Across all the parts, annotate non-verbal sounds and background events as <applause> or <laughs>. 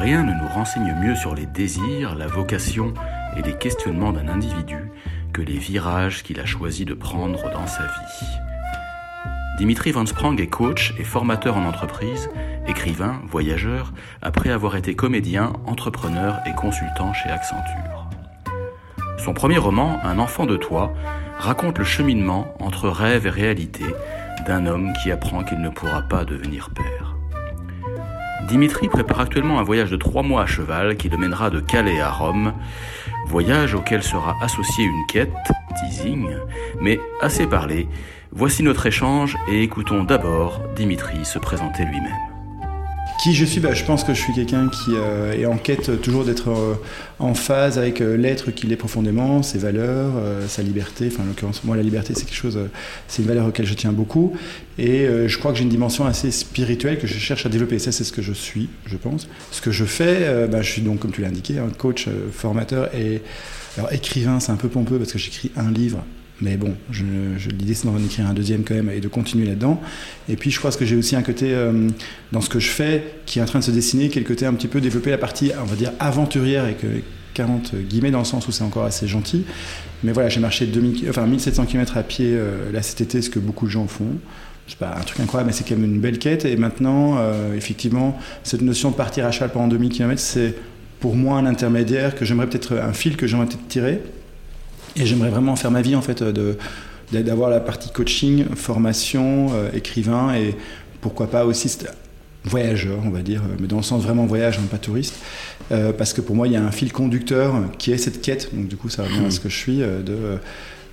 Rien ne nous renseigne mieux sur les désirs, la vocation et les questionnements d'un individu que les virages qu'il a choisi de prendre dans sa vie. Dimitri Van Sprang est coach et formateur en entreprise, écrivain, voyageur, après avoir été comédien, entrepreneur et consultant chez Accenture. Son premier roman, Un enfant de toi, raconte le cheminement entre rêve et réalité d'un homme qui apprend qu'il ne pourra pas devenir père. Dimitri prépare actuellement un voyage de trois mois à cheval qui le mènera de Calais à Rome, voyage auquel sera associée une quête, teasing, mais assez parlé, voici notre échange et écoutons d'abord Dimitri se présenter lui-même. Qui je suis bah, Je pense que je suis quelqu'un qui euh, est en quête toujours d'être euh, en phase avec euh, l'être qu'il est profondément, ses valeurs, sa liberté. Enfin, en l'occurrence, moi, la liberté, c'est quelque chose, c'est une valeur auquel je tiens beaucoup. Et je crois que j'ai une dimension assez spirituelle que je cherche à développer. Ça, c'est ce que je suis, je pense. Ce que je fais, bah, je suis donc, comme tu l'as indiqué, un coach, formateur et écrivain. C'est un peu pompeux parce que j'écris un livre mais bon, je, l'idée c'est d'en écrire un deuxième quand même et de continuer là-dedans. Et puis je crois que j'ai aussi un côté euh, dans ce que je fais qui est en train de se dessiner, qui côté un petit peu développer la partie, on va dire, aventurière avec 40 guillemets dans le sens où c'est encore assez gentil. Mais voilà, j'ai marché 2000, enfin, 1700 km à pied euh, là cet été, ce que beaucoup de gens font. C'est pas un truc incroyable, mais c'est quand même une belle quête. Et maintenant, euh, effectivement, cette notion de partir à cheval pendant 2000 km, c'est pour moi un intermédiaire que j'aimerais peut-être, un fil que j'aimerais peut-être tirer et j'aimerais vraiment faire ma vie, en fait, de, d'avoir la partie coaching, formation, euh, écrivain et pourquoi pas aussi voyageur, on va dire, mais dans le sens vraiment voyage, hein, pas touriste, euh, parce que pour moi, il y a un fil conducteur qui est cette quête, donc du coup, ça revient à ce que je suis, euh, de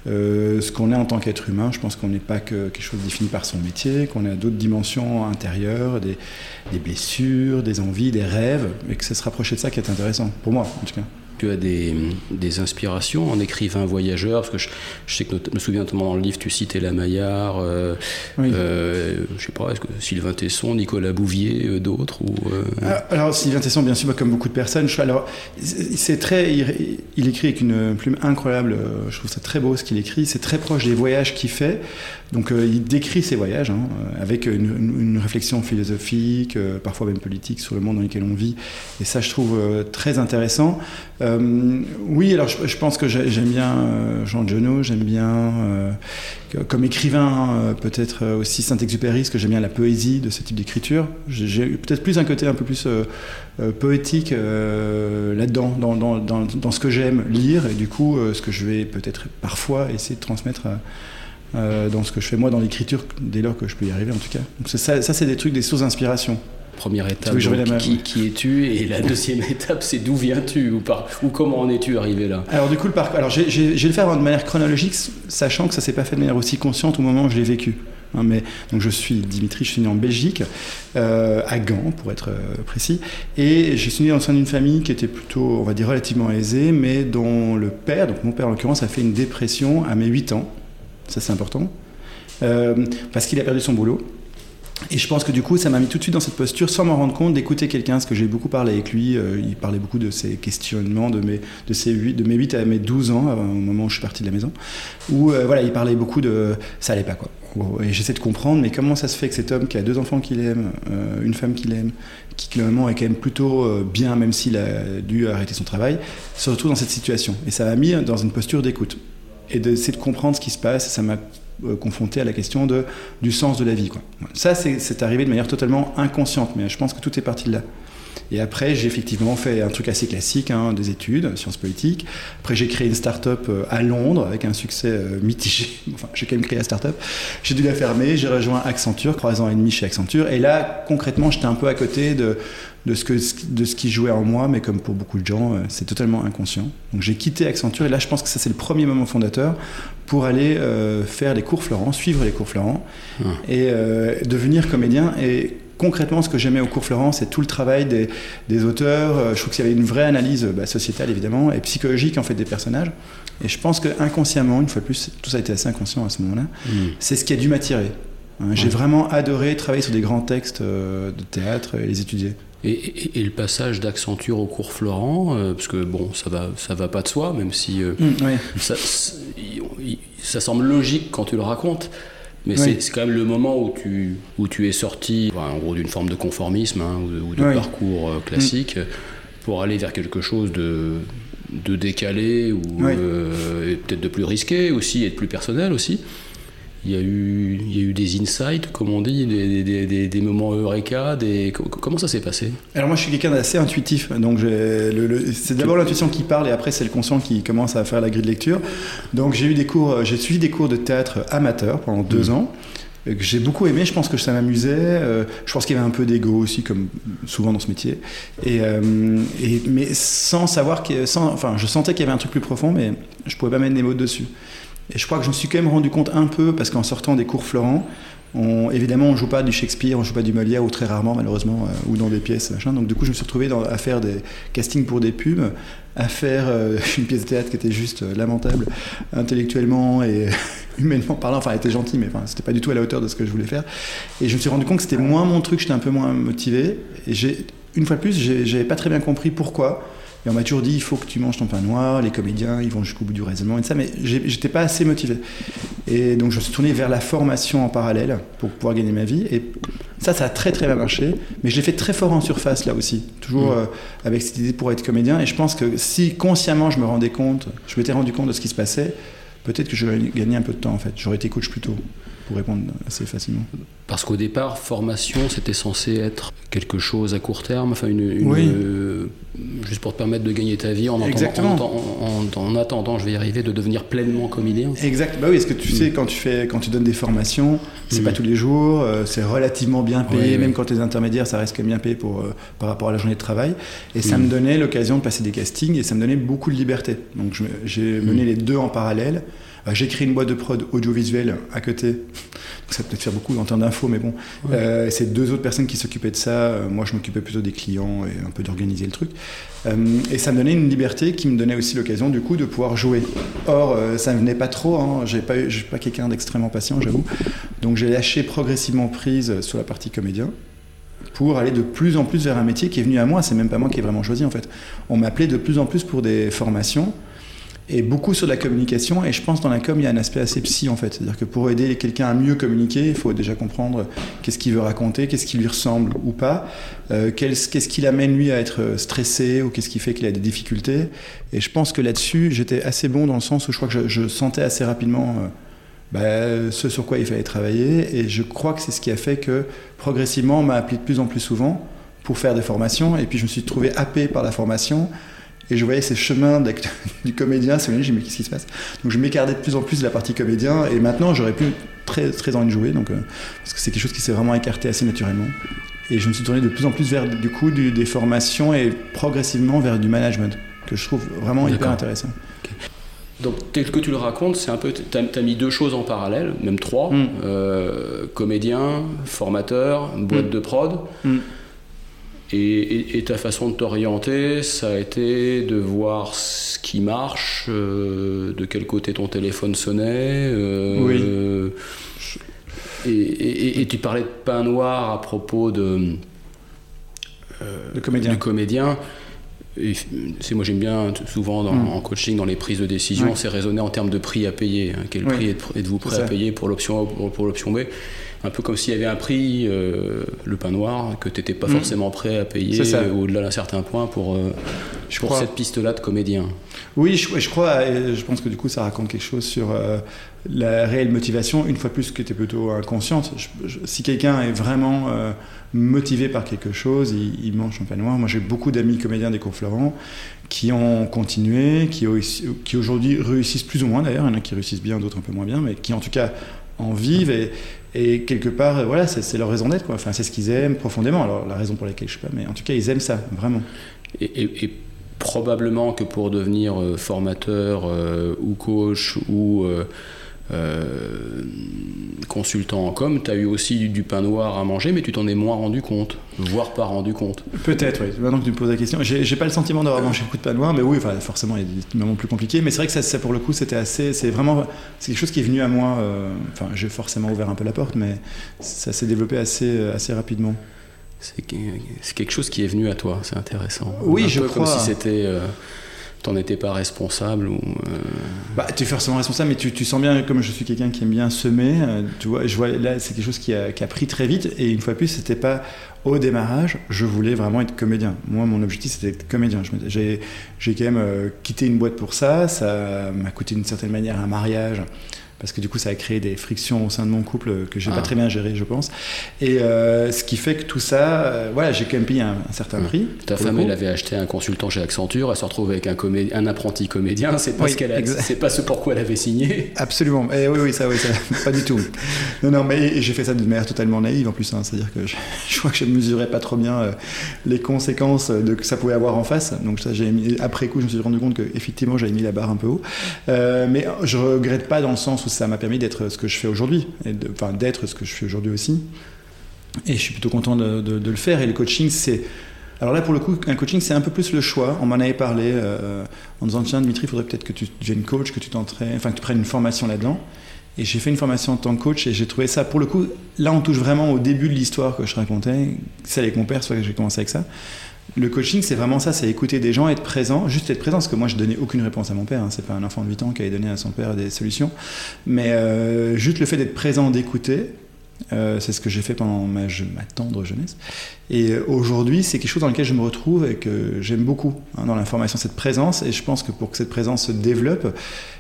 ce qu'on est en tant qu'être humain. Je pense qu'on n'est pas que quelque chose défini par son métier, qu'on a d'autres dimensions intérieures, des blessures, des envies, des rêves, et que c'est se rapprocher de ça qui est intéressant, pour moi en tout cas tu as des, des, inspirations en écrivain voyageur Parce que je, sais que, je me souviens notamment dans le livre, tu citais la Maillard, euh, euh, je sais pas, est-ce que Sylvain Tesson, Nicolas Bouvier, euh, d'autres ou, ah, alors, Sylvain Tesson, bien sûr, comme beaucoup de personnes. alors, c'est très, il, écrit avec une plume incroyable. Je trouve ça très beau ce qu'il écrit. C'est très proche des voyages qu'il fait. Donc, il décrit ses voyages hein, avec une, une, réflexion philosophique, parfois même politique, sur le monde dans lequel on vit. Et ça, je trouve très intéressant. Euh, oui, alors je, pense que j'aime bien euh, Jean Genot, j'aime bien, euh, comme écrivain, peut-être aussi Saint-Exupéry, parce que j'aime bien la poésie de ce type d'écriture. J'ai peut-être plus un côté un peu plus poétique là-dedans, dans, ce que j'aime lire, et du coup, ce que je vais peut-être parfois essayer de transmettre. dans ce que je fais moi dans l'écriture, dès lors que je peux y arriver en tout cas. Donc ça c'est des trucs, des sources d'inspiration première étape, qui, es-tu Et la deuxième <laughs> étape, c'est d'où viens-tu ou, ou comment en es-tu arrivé là? Alors du coup, le parcours, alors j'ai le faire de manière chronologique, sachant que ça s'est pas fait de manière aussi consciente au moment où je l'ai vécu. Hein, mais, donc je suis Dimitri, je suis né en Belgique, euh, à Gand pour être euh, précis, et je suis né au sein d'une famille qui était plutôt, on va dire, relativement aisée, mais dont le père, donc mon père en l'occurrence, a fait une dépression à mes 8 ans, ça c'est important, euh, parce qu'il a perdu son boulot. Et je pense que du coup, ça m'a mis tout de suite dans cette posture, sans m'en rendre compte, d'écouter quelqu'un, parce que j'ai beaucoup parlé avec lui. Euh, il parlait beaucoup de ses questionnements, de mes, de, ses 8, de mes 8 à mes 12 ans, au moment où je suis parti de la maison, où euh, voilà, il parlait beaucoup de ça allait pas quoi. Et j'essaie de comprendre, mais comment ça se fait que cet homme qui a deux enfants qu'il aime, euh, une femme qu'il aime, qui clairement est quand même plutôt bien, même s'il a dû arrêter son travail, se retrouve dans cette situation. Et ça m'a mis dans une posture d'écoute et d'essayer de comprendre ce qui se passe. Ça m'a euh, confronté à la question de, du sens de la vie. Quoi. Ça, c'est arrivé de manière totalement inconsciente, mais je pense que tout est parti de là. Et après, j'ai effectivement fait un truc assez classique, hein, des études, sciences politiques. Après, j'ai créé une start-up euh, à Londres avec un succès euh, mitigé. <laughs> Enfin, j'ai quand même créé la start-up. J'ai dû la fermer. J'ai rejoint Accenture, trois ans et demi chez Accenture. Et là, concrètement, j'étais un peu à côté de, de ce, que, de ce qui jouait en moi, mais comme pour beaucoup de gens, euh, c'est totalement inconscient. Donc j'ai quitté Accenture et là je pense que ça c'est le premier moment fondateur pour aller euh, faire les cours Florent, suivre les cours Florent ah. et euh, devenir comédien. Et concrètement, ce que j'aimais au cours Florent, c'est tout le travail des, des auteurs. Je trouve qu'il y avait une vraie analyse bah, sociétale évidemment et psychologique en fait des personnages. Et je pense que inconsciemment, une fois de plus, tout ça a été assez inconscient à ce moment-là, hmm. c'est ce qui a dû m'attirer. Hein, j'ai vraiment adoré travailler sur des grands textes de théâtre et les étudier. Et, le passage d'Accenture au cours Florent, euh, parce que bon, ça va, ça va pas de soi, même si euh, mm, ça, ça, semble logique quand tu le racontes. Mais c'est quand même le moment où tu, où tu es sorti, en gros, d'une forme de conformisme hein, ou de, parcours euh, classique pour aller vers quelque chose de, de décalé ou peut-être de plus risqué aussi et de plus personnel aussi. Il y, a eu, il y a eu des insights, comme on dit, des, des, des, moments eureka. Des... Comment ça s'est passé? Alors moi, je suis quelqu'un d'assez intuitif. Donc c'est d'abord l'intuition qui parle et après c'est le conscient qui commence à faire la grille de lecture. Donc j'ai eu des cours, j'ai suivi des cours de théâtre amateur pendant deux mmh. ans que j'ai beaucoup aimé. Je pense que ça m'amusait. Euh, je pense qu'il y avait un peu d'ego aussi, comme souvent dans ce métier. Et, euh, et mais sans savoir que, sans, enfin, je sentais qu'il y avait un truc plus profond, mais je pouvais pas mettre des mots dessus. Et je crois que je me suis quand même rendu compte un peu, parce qu'en sortant des cours Florent, évidemment, on joue pas du Shakespeare, on joue pas du Molière, ou très rarement, malheureusement, euh, ou dans des pièces, machin. Donc, du coup, je me suis retrouvé à faire des castings pour des pubs, à faire euh, <laughs> une pièce de théâtre qui était juste euh, lamentable, intellectuellement et <laughs> humainement parlant. Enfin, elle était gentille, mais enfin, c'était pas du tout à la hauteur de ce que je voulais faire. Et je me suis rendu compte que c'était moins mon truc, j'étais un peu moins motivé. Et une fois de plus, j'avais pas très bien compris pourquoi. Et on m'a toujours dit, il faut que tu manges ton pain noir, les comédiens, ils vont jusqu'au bout du raisonnement et ça, mais j'étais pas assez motivé. Et donc je me suis tourné vers la formation en parallèle pour pouvoir gagner ma vie. Et ça, ça a très très bien marché, mais je l'ai fait très fort en surface là aussi, toujours mmh. euh, avec cette idée pour être comédien. Et je pense que si consciemment je me rendais compte, je m'étais rendu compte de ce qui se passait, peut-être que j'aurais gagné un peu de temps en fait. J'aurais été coach plus tôt pour répondre assez facilement. Parce qu'au départ, formation, c'était censé être quelque chose à court terme, enfin une, euh, juste pour te permettre de gagner ta vie en, en, attendant, je vais y arriver, de devenir pleinement comédien. Exact. Bah oui, parce que tu mm. sais, quand tu fais, quand tu donnes des formations, c'est pas mm. tous les jours, euh, c'est relativement bien payé, même quand tu es intermédiaire, ça reste quand même bien payé pour, euh, par rapport à la journée de travail. Et ça mm. me donnait l'occasion de passer des castings et ça me donnait beaucoup de liberté. Donc j'ai mené les deux en parallèle. Bah, j'ai créé une boîte de prod audiovisuelle à côté. ça peut être faire beaucoup en termes d'infos, mais bon. Euh, c'est deux autres personnes qui s'occupaient de ça. Euh, moi, je m'occupais plutôt des clients et un peu d'organiser le truc. Euh, et ça me donnait une liberté qui me donnait aussi l'occasion, du coup, de pouvoir jouer. Or, ça ne venait pas trop. Hein. J'ai pas, pas quelqu'un d'extrêmement patient, j'avoue. Donc, j'ai lâché progressivement prise sur la partie comédien pour aller de plus en plus vers un métier qui est venu à moi. C'est même pas moi qui ai vraiment choisi en fait. On m'appelait de plus en plus pour des formations et beaucoup sur la communication. Et je pense dans la com, il y a un aspect assez psy en fait. C'est-à-dire que pour aider quelqu'un à mieux communiquer, il faut déjà comprendre qu'est-ce qu'il veut raconter, qu'est-ce qui lui ressemble ou pas, euh, qu'est-ce qui l'amène lui à être stressé ou qu'est-ce qui fait qu'il a des difficultés. Et je pense que là-dessus, j'étais assez bon dans le sens où je crois que je, sentais assez rapidement. Euh, bah, ce sur quoi il fallait travailler et je crois que c'est ce qui a fait que progressivement on m'a appelé de plus en plus souvent pour faire des formations et puis je me suis trouvé happé par la formation et je voyais ces chemins <laughs> du comédien je me dis mais qu'est-ce qui se passe? Donc je m'écartais de plus en plus de la partie comédien, et maintenant j'aurais pu très, très envie de jouer, donc, euh, parce que c'est quelque chose qui s'est vraiment écarté assez naturellement. Et je me suis tourné de plus en plus vers du coup des formations et progressivement vers du management, que je trouve vraiment hyper intéressant. Donc tel que tu le racontes, c'est un peu, tu as, mis deux choses en parallèle, même trois, mm. euh, comédien, formateur, boîte mm. de prod. Mm. Et, ta façon de t'orienter, ça a été de voir ce qui marche, euh, de quel côté ton téléphone sonnait. Euh, oui. Et, tu parlais de pain noir à propos de, euh, de comédien. Du comédien. c'est moi j'aime bien souvent hmm. en coaching dans les prises de décision, c'est raisonner en termes de prix à payer. Hein. Quel prix êtes-vous prêt à payer pour l'option pour l'option B un peu comme s'il y avait un prix, euh, le pain noir, que tu n'étais pas mm. forcément prêt à payer au-delà d'un certain point pour, euh, pour cette piste-là de comédien. Oui, je, je, crois, et je pense que du coup ça raconte quelque chose sur euh, la réelle motivation, une fois plus tu es plutôt inconsciente. si quelqu'un est vraiment motivé par quelque chose, il, mange un pain noir. Moi j'ai beaucoup d'amis comédiens des cours Florent qui ont continué, qui, qui aujourd'hui réussissent plus ou moins d'ailleurs, il y en a qui réussissent bien, d'autres un peu moins bien, mais qui en tout cas en vivent et, et quelque part, voilà, c'est leur raison d'être. Enfin, c'est ce qu'ils aiment profondément. Alors, la raison pour laquelle je sais pas, mais en tout cas, ils aiment ça, vraiment. Et, probablement que pour devenir euh, formateur euh, ou coach ou euh, euh, consultant en com, tu as eu aussi du, pain noir à manger, mais tu t'en es moins rendu compte, voire pas rendu compte. Peut-être, oui. Maintenant que tu me poses la question, j'ai pas le sentiment d'avoir mangé beaucoup de pain noir, mais oui, enfin, forcément, il y a des moments plus compliqués. Mais c'est vrai que ça, pour le coup, c'était assez. C'est vraiment. C'est quelque chose qui est venu à moi. Euh, enfin, j'ai forcément ouvert un peu la porte, mais ça s'est développé assez, assez rapidement. C'est quelque chose qui est venu à toi, c'est intéressant. Oui, je crois. Comme si c'était. Euh, t'en étais pas responsable ou, euh, bah, Tu es forcément responsable, mais tu, sens bien, comme je suis quelqu'un qui aime bien semer, euh, tu vois, je vois là, c'est quelque chose qui a, qui a, pris très vite, et une fois de plus, c'était pas au démarrage, je voulais vraiment être comédien. Moi, mon objectif, c'était d'être comédien. J'ai quand même euh, quitté une boîte pour ça, ça m'a coûté d'une certaine manière un mariage parce que du coup ça a créé des frictions au sein de mon couple que j'ai n'ai pas ah. très bien géré je pense. Et euh, ce qui fait que tout ça euh, voilà j'ai quand même payé un, certain prix ta femme elle avait acheté un consultant chez Accenture elle se retrouve avec un, un apprenti comédien c'est pas ce qu'elle c'est pas ce pourquoi elle avait signé. Absolument. Et eh oui oui ça oui ça <laughs> pas du tout. Non non mais j'ai fait ça d'une manière totalement naïve en plus hein. c'est à dire que je, <laughs> crois que je mesurais pas trop bien euh, les conséquences de que ça pouvait avoir en face. Donc ça j'ai après coup je me suis rendu compte que effectivement j'avais mis la barre un peu haut. Mais je regrette pas dans le sens ça m'a permis d'être ce que je fais aujourd'hui, enfin d'être ce que je fais aujourd'hui aussi. Et je suis plutôt content de, le faire. Et le coaching, c'est. Alors là, pour le coup, un coaching, c'est un peu plus le choix. On m'en avait parlé euh, en disant Tiens, Dimitri, il faudrait peut-être que tu deviennes coach, que tu t'entraînes, enfin, que tu prennes une formation là-dedans. Et j'ai fait une formation en tant que coach et j'ai trouvé ça, pour le coup, là, on touche vraiment au début de l'histoire que je racontais. C'est avec mon père, soit que j'ai commencé avec ça. Le coaching, c'est vraiment ça, c'est écouter des gens, être présent, juste être présent, parce que moi, je donnais aucune réponse à mon père, hein, c'est pas un enfant de 8 ans qui avait donné à son père des solutions, mais euh, juste le fait d'être présent, d'écouter, euh, c'est ce que j'ai fait pendant ma, tendre jeunesse. Et euh, aujourd'hui, c'est quelque chose dans lequel je me retrouve et que j'aime beaucoup hein, dans l'information, cette présence. Et je pense que pour que cette présence se développe,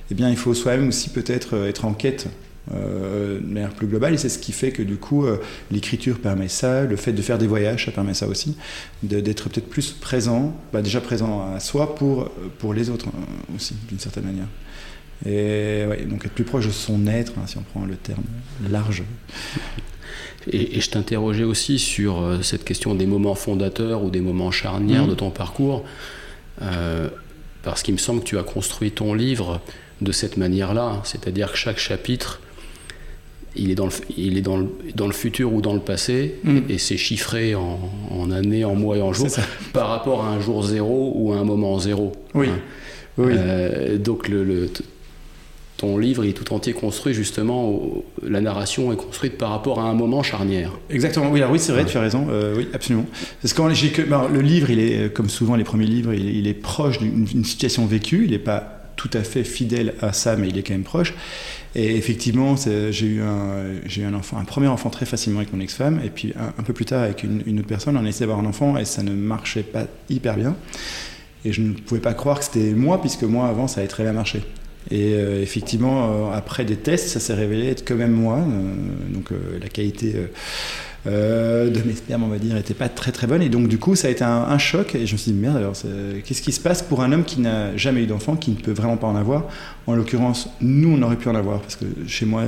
eh bien, il faut soi-même aussi peut-être être en quête de manière plus globale. Et c'est ce qui fait que du coup, euh, l'écriture permet ça, le fait de faire des voyages, ça permet ça aussi, d'être peut-être plus présent, bah, déjà présent à soi pour, pour les autres euh, aussi, d'une certaine manière. Et donc être plus proche de son être, hein, si on prend le terme large. Et, je t'interrogeais aussi sur cette question des moments fondateurs ou des moments charnières mmh. de ton parcours, parce qu'il me semble que tu as construit ton livre de cette manière-là, c'est-à-dire que chaque chapitre il est dans le, il est dans le, dans le futur ou dans le passé, mm. et c'est chiffré en, en, années, en mois et en jours, par rapport à un jour zéro ou à un moment zéro. Oui. Hein. oui. Euh, donc le, ton livre est tout entier construit justement, la narration est construite par rapport à un moment charnière. Exactement, oui, alors oui c'est vrai, tu as raison, euh, oui, absolument. Parce que j'ai que, ben, le livre, il est, comme souvent les premiers livres, il est proche d'une situation vécue, il n'est pas tout à fait fidèle à ça, mais il est quand même proche. Et effectivement, j'ai eu, un, eu un, enfant, un premier enfant très facilement avec mon ex-femme, et puis un, peu plus tard avec une, autre personne, on a essayé d'avoir un enfant et ça ne marchait pas hyper bien. Et je ne pouvais pas croire que c'était moi, puisque moi avant ça avait très bien marché. Et euh, effectivement, euh, après des tests, ça s'est révélé être quand même moi. Euh, donc la qualité euh, de mes spermes, on va dire, n'était pas très très bonne. Et donc, du coup, ça a été un, choc. Et je me suis dit, merde, alors, qu'est-ce qui se passe pour un homme qui n'a jamais eu d'enfant, qui ne peut vraiment pas en avoir? En l'occurrence, nous, on aurait pu en avoir, parce que chez moi,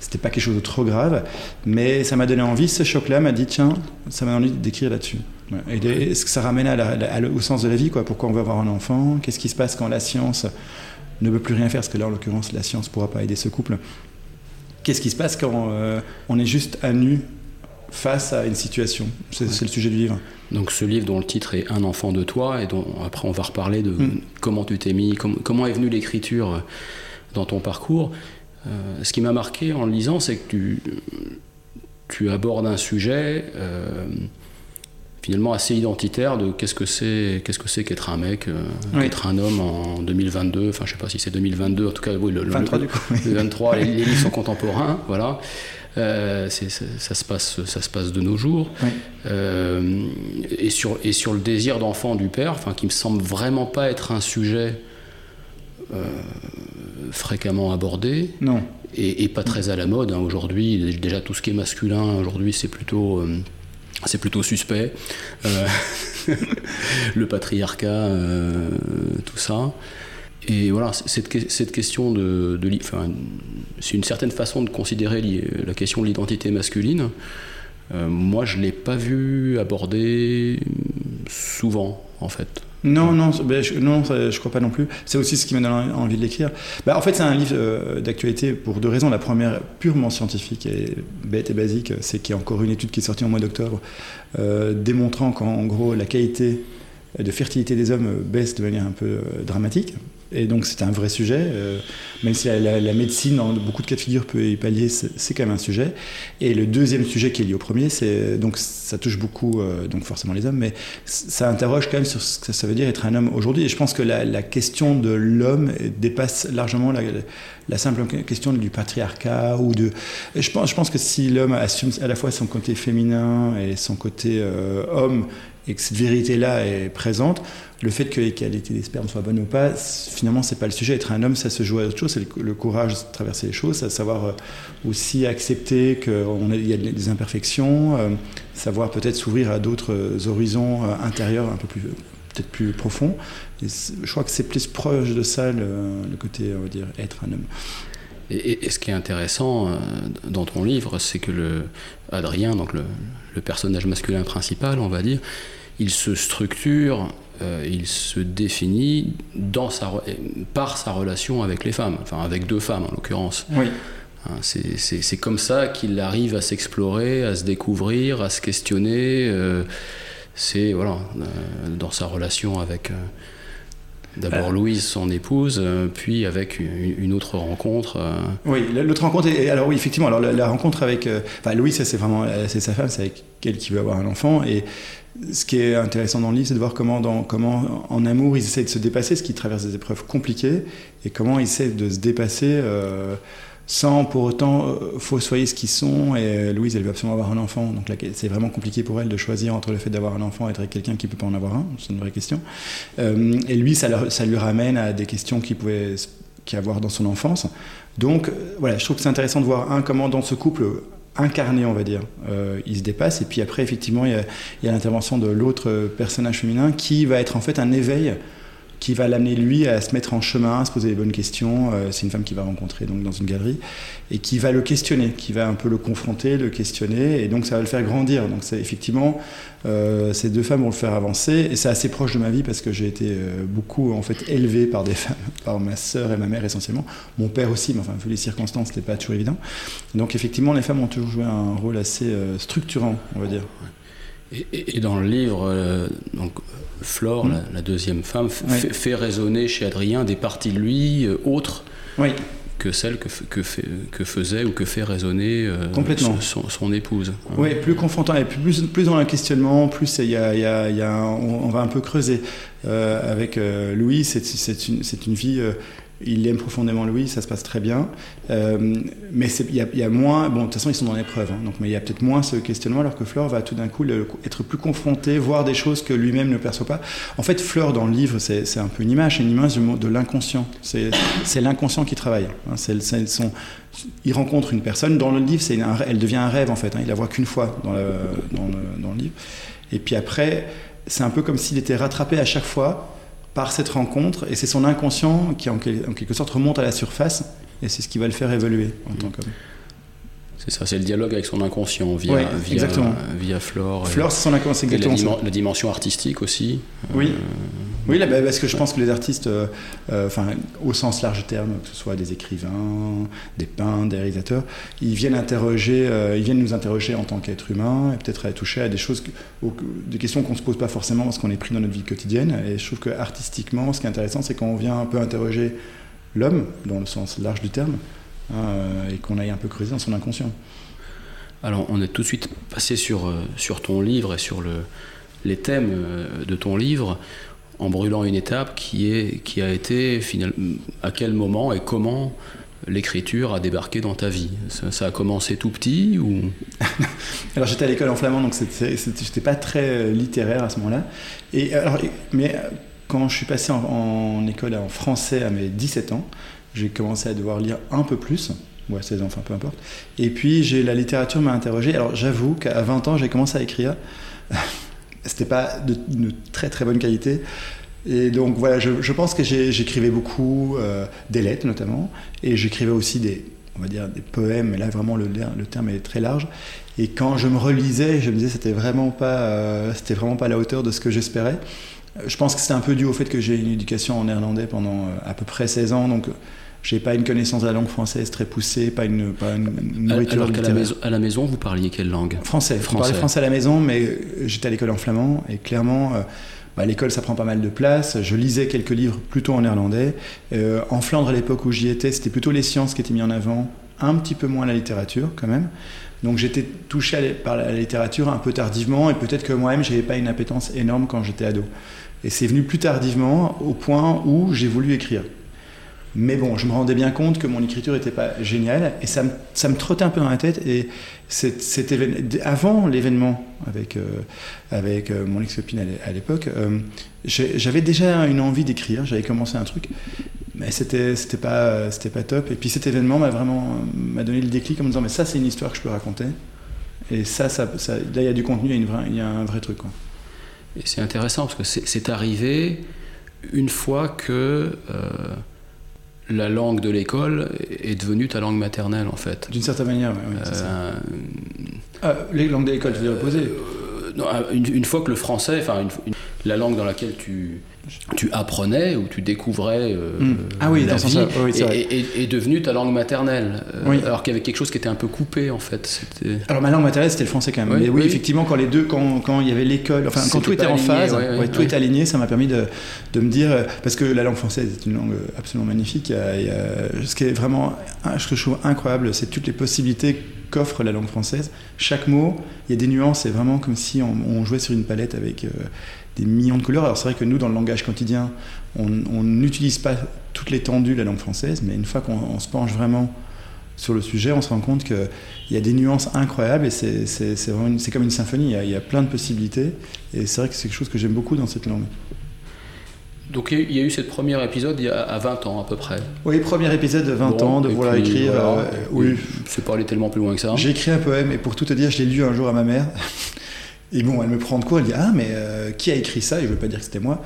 c'était pas quelque chose de trop grave. Mais ça m'a donné envie, ce choc-là m'a dit, tiens, ça m'a envie d'écrire là-dessus. Et ce que ça ramène au sens de la vie, quoi? Pourquoi on veut avoir un enfant? Qu'est-ce qui se passe quand la science ne veut plus rien faire? Parce que là, en l'occurrence, la science ne pourra pas aider ce couple. Qu'est-ce qui se passe quand euh, on est juste à nu face à une situation. C'est le sujet du livre. Donc ce livre dont le titre est Un enfant de toi, et dont après on va reparler de mm. comment tu t'es mis, comment est venue l'écriture euh, dans ton parcours. Euh, ce qui m'a marqué en le lisant, c'est que tu, tu abordes un sujet euh, finalement assez identitaire de qu'est-ce que c'est qu'est-ce que c'est qu'être un mec, être un homme en 2022. Enfin, je sais pas si c'est 2022. En tout cas, oui, le, 23 du coup. Le 23. les, les livres sont contemporains, voilà. Euh, ça, se passe, ça se passe de nos jours. Euh, et, sur, et sur le désir d'enfant du père, enfin, qui me semble vraiment pas être un sujet euh, fréquemment abordé. Non. Et, pas très à la mode. Hein. Aujourd'hui, déjà tout ce qui est masculin, aujourd'hui, c'est plutôt c'est plutôt suspect. <laughs> le patriarcat, tout ça. Et voilà, cette, cette question de, de enfin, c'est une certaine façon de considérer la question de l'identité masculine. Euh, moi, je ne l'ai pas vu aborder souvent, en fait. Non, non, ben, je, non, je crois pas non plus. C'est aussi ce qui m'a donné envie de l'écrire. Ben, en fait, c'est un livre euh, d'actualité pour deux raisons. La première, purement scientifique et bête et basique, c'est qu'il y a encore une étude qui est sortie en mois d'octobre, euh, démontrant qu'en gros, la qualité de fertilité des hommes baisse de manière un peu dramatique Et donc c'est un vrai sujet, euh, même si la, médecine, dans beaucoup de cas de figure, peut y pallier, c'est quand même un sujet. Et le deuxième sujet qui est lié au premier, c'est donc ça touche beaucoup, euh, donc forcément les hommes, mais ça interroge quand même sur ce que ça veut dire être un homme aujourd'hui. Et je pense que la, question de l'homme dépasse largement la, simple question du patriarcat ou de. Je pense, je pense que si l'homme assume à la fois son côté féminin et son côté euh, homme, et que cette vérité-là est présente, le fait que les qualités des spermes soient bonnes ou pas, finalement, c'est pas le sujet. Être un homme, ça se joue à autre chose. C'est le, courage de traverser les choses, à savoir euh, aussi accepter qu'il y a des imperfections, euh, savoir peut-être s'ouvrir à d'autres euh, horizons intérieurs un peu plus peut-être plus profonds. je crois que c'est plus proche de ça le, côté, on va dire, être un homme. Et, ce qui est intéressant dans ton livre, c'est que le Adrien, donc le, le personnage masculin principal, on va dire, il se structure euh, il se définit dans sa, par sa relation avec les femmes, enfin avec deux femmes en l'occurrence. Oui. Hein, c'est comme ça qu'il arrive à s'explorer, à se découvrir, à se questionner. Euh, c'est voilà, euh, dans sa relation avec d'abord Louise, son épouse, puis avec une, autre rencontre. Oui, l'autre rencontre. Et, alors oui, effectivement, alors la, rencontre avec, enfin Louise, c'est vraiment, c'est sa femme, c'est avec elle qui veut avoir un enfant et ce qui est intéressant dans le livre, c'est de voir comment, dans, comment en amour, ils essaient de se dépasser, ce qui traverse des épreuves compliquées, et comment ils essaient de se dépasser euh, sans pour autant euh, fossoyer ce qu'ils sont. Et Louise, elle veut absolument avoir un enfant, donc c'est vraiment compliqué pour elle de choisir entre le fait d'avoir un enfant et être quelqu'un qui ne peut pas en avoir un, c'est une vraie question. Euh, et lui, ça, lui ramène à des questions qu'il pouvait qu avoir dans son enfance. Donc voilà, je trouve que c'est intéressant de voir, comment dans ce couple incarné, on va dire. Euh, il se dépasse, et puis après, effectivement, il y a, l'intervention de l'autre personnage féminin qui va être en fait un éveil qui va l'amener lui à se mettre en chemin, à se poser les bonnes questions. Euh, c'est une femme qu'il va rencontrer donc dans une galerie et qui va le questionner, qui va un peu le confronter, le questionner, et donc ça va le faire grandir. Donc c'est effectivement euh, ces deux femmes vont le faire avancer, et c'est assez proche de ma vie parce que j'ai été beaucoup en fait élevé par des <laughs> femmes, par ma sœur et ma mère essentiellement, mon père aussi, mais enfin vu les circonstances, c'était pas toujours évident. Donc effectivement, les femmes ont toujours joué un rôle assez structurant, on va dire. Et, dans le livre, euh, donc, Flore, hmm. la, deuxième femme, fait, résonner chez Adrien des parties de lui euh, autres que celles que, que, que, faisait ou que fait résonner euh, Son, épouse. Oui, plus confrontant, et plus, plus dans le questionnement, plus y a, y a, y a on, va un peu creuser. avec Louis, c'est une, une, vie il aime profondément Louis, ça se passe très bien. Euh, mais il y, a moins. Bon, de toute façon, ils sont dans l'épreuve, hein, mais il y a peut-être moins ce questionnement, alors que Fleur va tout d'un coup être plus confronté, voir des choses que lui-même ne perçoit pas. En fait, Fleur, dans le livre, c'est un peu une image, c'est une image de, l'inconscient. C'est l'inconscient qui travaille. Hein, il rencontre une personne. Dans le livre, elle devient un rêve, en fait. Hein, il la voit qu'une fois dans le livre. Et puis après, c'est un peu comme s'il était rattrapé à chaque fois par cette rencontre, et c'est son inconscient qui en, quelque sorte remonte à la surface, et c'est ce qui va le faire évoluer en tant qu'homme. C'est ça, c'est le dialogue avec son inconscient via, via, via Flore. Flore, c'est son inconscient, exactement. La, la, dimension artistique aussi. Oui. Euh, oui, parce que je pense que les artistes, euh, euh, au sens large terme, que ce soit des écrivains, des peintres, des réalisateurs, ils viennent interroger, ils viennent nous interroger en tant qu'être humain et peut-être à toucher à des choses, des questions qu'on se pose pas forcément parce qu'on est pris dans notre vie quotidienne. Et je trouve que artistiquement, ce qui est intéressant, c'est quand on vient un peu interroger l'homme dans le sens large du terme. Et qu'on aille un peu creuser dans son inconscient. Alors on est tout de suite passé sur, euh, ton livre et sur le, les thèmes euh, de ton livre en brûlant une étape qui, est, qui a été finalement à quel moment et comment l'écriture a débarqué dans ta vie? Ça, a commencé tout petit ou? <laughs> Alors j'étais à l'école en flamand donc j'étais pas très euh, littéraire à ce moment-là. Et alors, mais quand je suis passé en, école en français à mes 17 ans, j'ai commencé à devoir lire un peu plus. Ouais, 16 ans, enfin peu importe. Et puis la littérature m'a interrogé. Alors j'avoue qu'à 20 ans, j'ai commencé à écrire. <laughs> C'était pas de, très très bonne qualité. Et donc voilà, je, pense que j'écrivais beaucoup, euh, des lettres notamment, et j'écrivais aussi des, on va dire, des poèmes, mais là vraiment le, le, terme est très large. Et quand je me relisais, je me disais c'était vraiment pas, euh, c'était vraiment pas à la hauteur de ce que j'espérais. Je pense que c'est un peu dû au fait que j'ai une éducation en néerlandais pendant euh, à peu près 16 ans, donc j'ai pas une connaissance de la langue française très poussée, pas une, pas une nourriture Alors qu'à la, maison, à la maison, vous parliez quelle langue? Français. Français. Je parlais français à la maison, mais j'étais à l'école en flamand et clairement, euh, bah, l'école ça prend pas mal de place. Je lisais quelques livres plutôt en néerlandais. Euh, en Flandre à l'époque où j'y étais, c'était plutôt les sciences qui étaient mises en avant, un petit peu moins la littérature quand même. Donc j'étais touché par la littérature un peu tardivement et peut-être que moi-même j'avais pas une appétence énorme quand j'étais ado. Et c'est venu plus tardivement au point où j'ai voulu écrire. Mais bon, je me rendais bien compte que mon écriture n'était pas géniale et ça me, ça me, trottait un peu dans la tête. Et avant l'événement avec, euh, avec euh, mon ex-copine à l'époque, euh, j'avais déjà une envie d'écrire, j'avais commencé un truc, mais c'était pas, pas top. Et puis cet événement m'a vraiment m'a donné le déclic en me disant Mais ça, c'est une histoire que je peux raconter. Et ça, ça, là, il y a du contenu, il y a, un vrai truc. Et c'est intéressant parce que c'est arrivé une fois que la langue de l'école est devenue ta langue maternelle en fait. D'une certaine manière, oui. Euh, ah, les langues de l'école, tu veux dire euh, une, fois que le français, enfin la langue dans laquelle tu tu apprenais ou tu découvrais euh, hmm. ah oui, la vie est, devenue ta langue maternelle. Euh, alors qu'il y avait quelque chose qui était un peu coupé en fait. Alors ma langue maternelle c'était le français quand même. mais oui, effectivement quand les deux, quand, quand il y avait l'école, enfin quand tout était en phase, tout était aligné, ça m'a permis de, de, me dire, parce que la langue française est une langue absolument magnifique. ce qui est vraiment, ce que je trouve incroyable, c'est toutes les possibilités qu'offre la langue française. Chaque mot, il y a des nuances, c'est vraiment comme si on, jouait sur une palette avec... Des millions de couleurs. Alors c'est vrai que nous, dans le langage quotidien, on n'utilise pas toute l'étendue de la langue française, mais une fois qu'on se penche vraiment sur le sujet, on se rend compte qu'il y a des nuances incroyables et c'est comme une symphonie, il y, a, plein de possibilités et c'est vrai que c'est quelque chose que j'aime beaucoup dans cette langue. Donc il y a eu ce premier épisode il y a à 20 ans à peu près. Oui, premier épisode de 20 ans, de vouloir écrire. Euh, oui. C'est pas aller tellement plus loin que ça. J'ai écrit un poème et pour tout te dire, je l'ai lu un jour à ma mère. Et bon, elle me prend de court, elle dit Ah, mais euh, qui a écrit ça? Et je ne veux pas dire que c'était moi.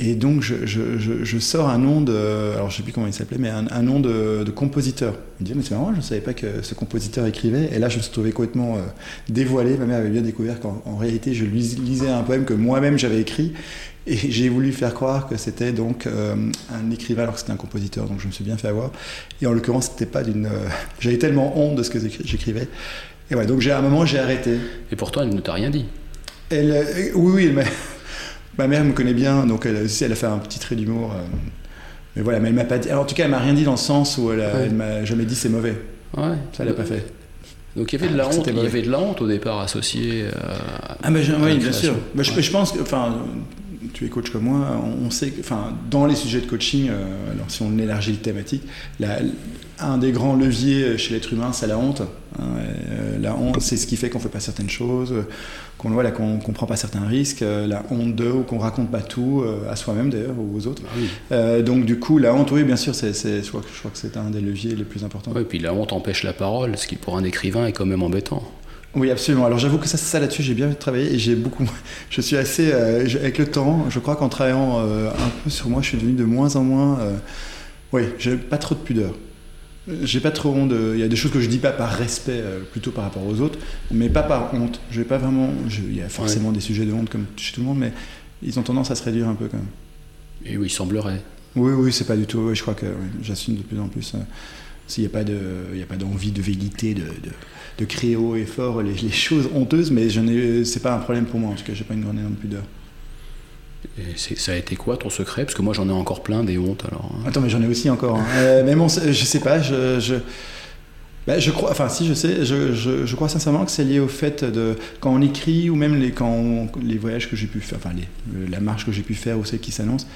Et donc, je, je, je, sors un nom de. Alors, je ne sais plus comment il s'appelait, mais un, un nom de, de, compositeur. Il me dit Mais c'est marrant, je ne savais pas que ce compositeur écrivait. Et là, je me suis trouvé complètement euh, dévoilé. Ma mère avait bien découvert qu'en réalité, je lisais un poème que moi-même j'avais écrit. Et j'ai voulu faire croire que c'était donc euh, un écrivain alors que c'était un compositeur, donc je me suis bien fait avoir. Et en l'occurrence, c'était pas d'une. J'avais tellement honte de ce que j'écrivais. Et ouais, donc à un moment, j'ai arrêté. Et pourtant, elle ne t'a rien dit? Elle, euh, oui, oui, <laughs> ma mère me connaît bien, donc elle, elle a fait un petit trait d'humour. Euh, mais voilà, mais elle m'a pas dit. en tout cas, elle m'a rien dit dans le sens où elle, m'a jamais dit c'est mauvais. Ouais. Ça, elle n'a pas fait. Donc il y avait de la honte. Il y avait de la honte au départ associée. À, ah, mais oui, bien sûr. Mais je, je, pense que, enfin, tu es coach comme moi, on, sait que, enfin, dans les sujets de coaching, euh, alors si on élargit le thématique, la, un des grands leviers chez l'être humain, c'est la honte. Hein, euh, la honte, c'est ce qui fait qu'on fait pas certaines choses, qu'on voilà, qu'on prend pas certains risques. Euh, la honte de, ou qu'on raconte pas tout à soi-même d'ailleurs ou aux autres. Ah donc du coup, la honte, oui, bien sûr, c'est, je, crois, je crois que c'est un des leviers les plus importants. Oui, et puis la honte empêche la parole, ce qui pour un écrivain est quand même embêtant. Oui, absolument. Alors j'avoue que ça, ça là-dessus, j'ai bien travaillé et j'ai beaucoup. <laughs> Je suis assez euh, avec le temps. Je crois qu'en travaillant euh, un peu sur moi, je suis devenu de moins en moins. Euh, oui, j'ai pas trop de pudeur. J'ai pas trop honte. Il y a des choses que je dis pas par respect, plutôt par rapport aux autres, mais pas par honte. Je vais pas vraiment. Il y a forcément des sujets de honte comme chez tout le monde, mais ils ont tendance à se réduire un peu quand même. Et oui, il semblerait. Oui, oui, c'est pas du tout. je crois que j'assume de plus en plus. S'il n'y a pas de, il a pas d'envie de vérité, de, de, de, créer haut et fort les, les choses honteuses, mais je c'est pas un problème pour moi. En tout cas, j'ai pas une grande énorme pudeur. Ça a été quoi ton secret? Parce que moi j'en ai encore plein des hontes. Hein. Attends, mais j'en ai aussi encore. Hein. euh, mais bon, je sais pas, je, ben, je crois, enfin si je sais, je, je, crois sincèrement que c'est lié au fait de quand on écrit ou même les, quand les voyages que j'ai pu faire, enfin les, la marche que j'ai pu faire ou celle qui s'annonce,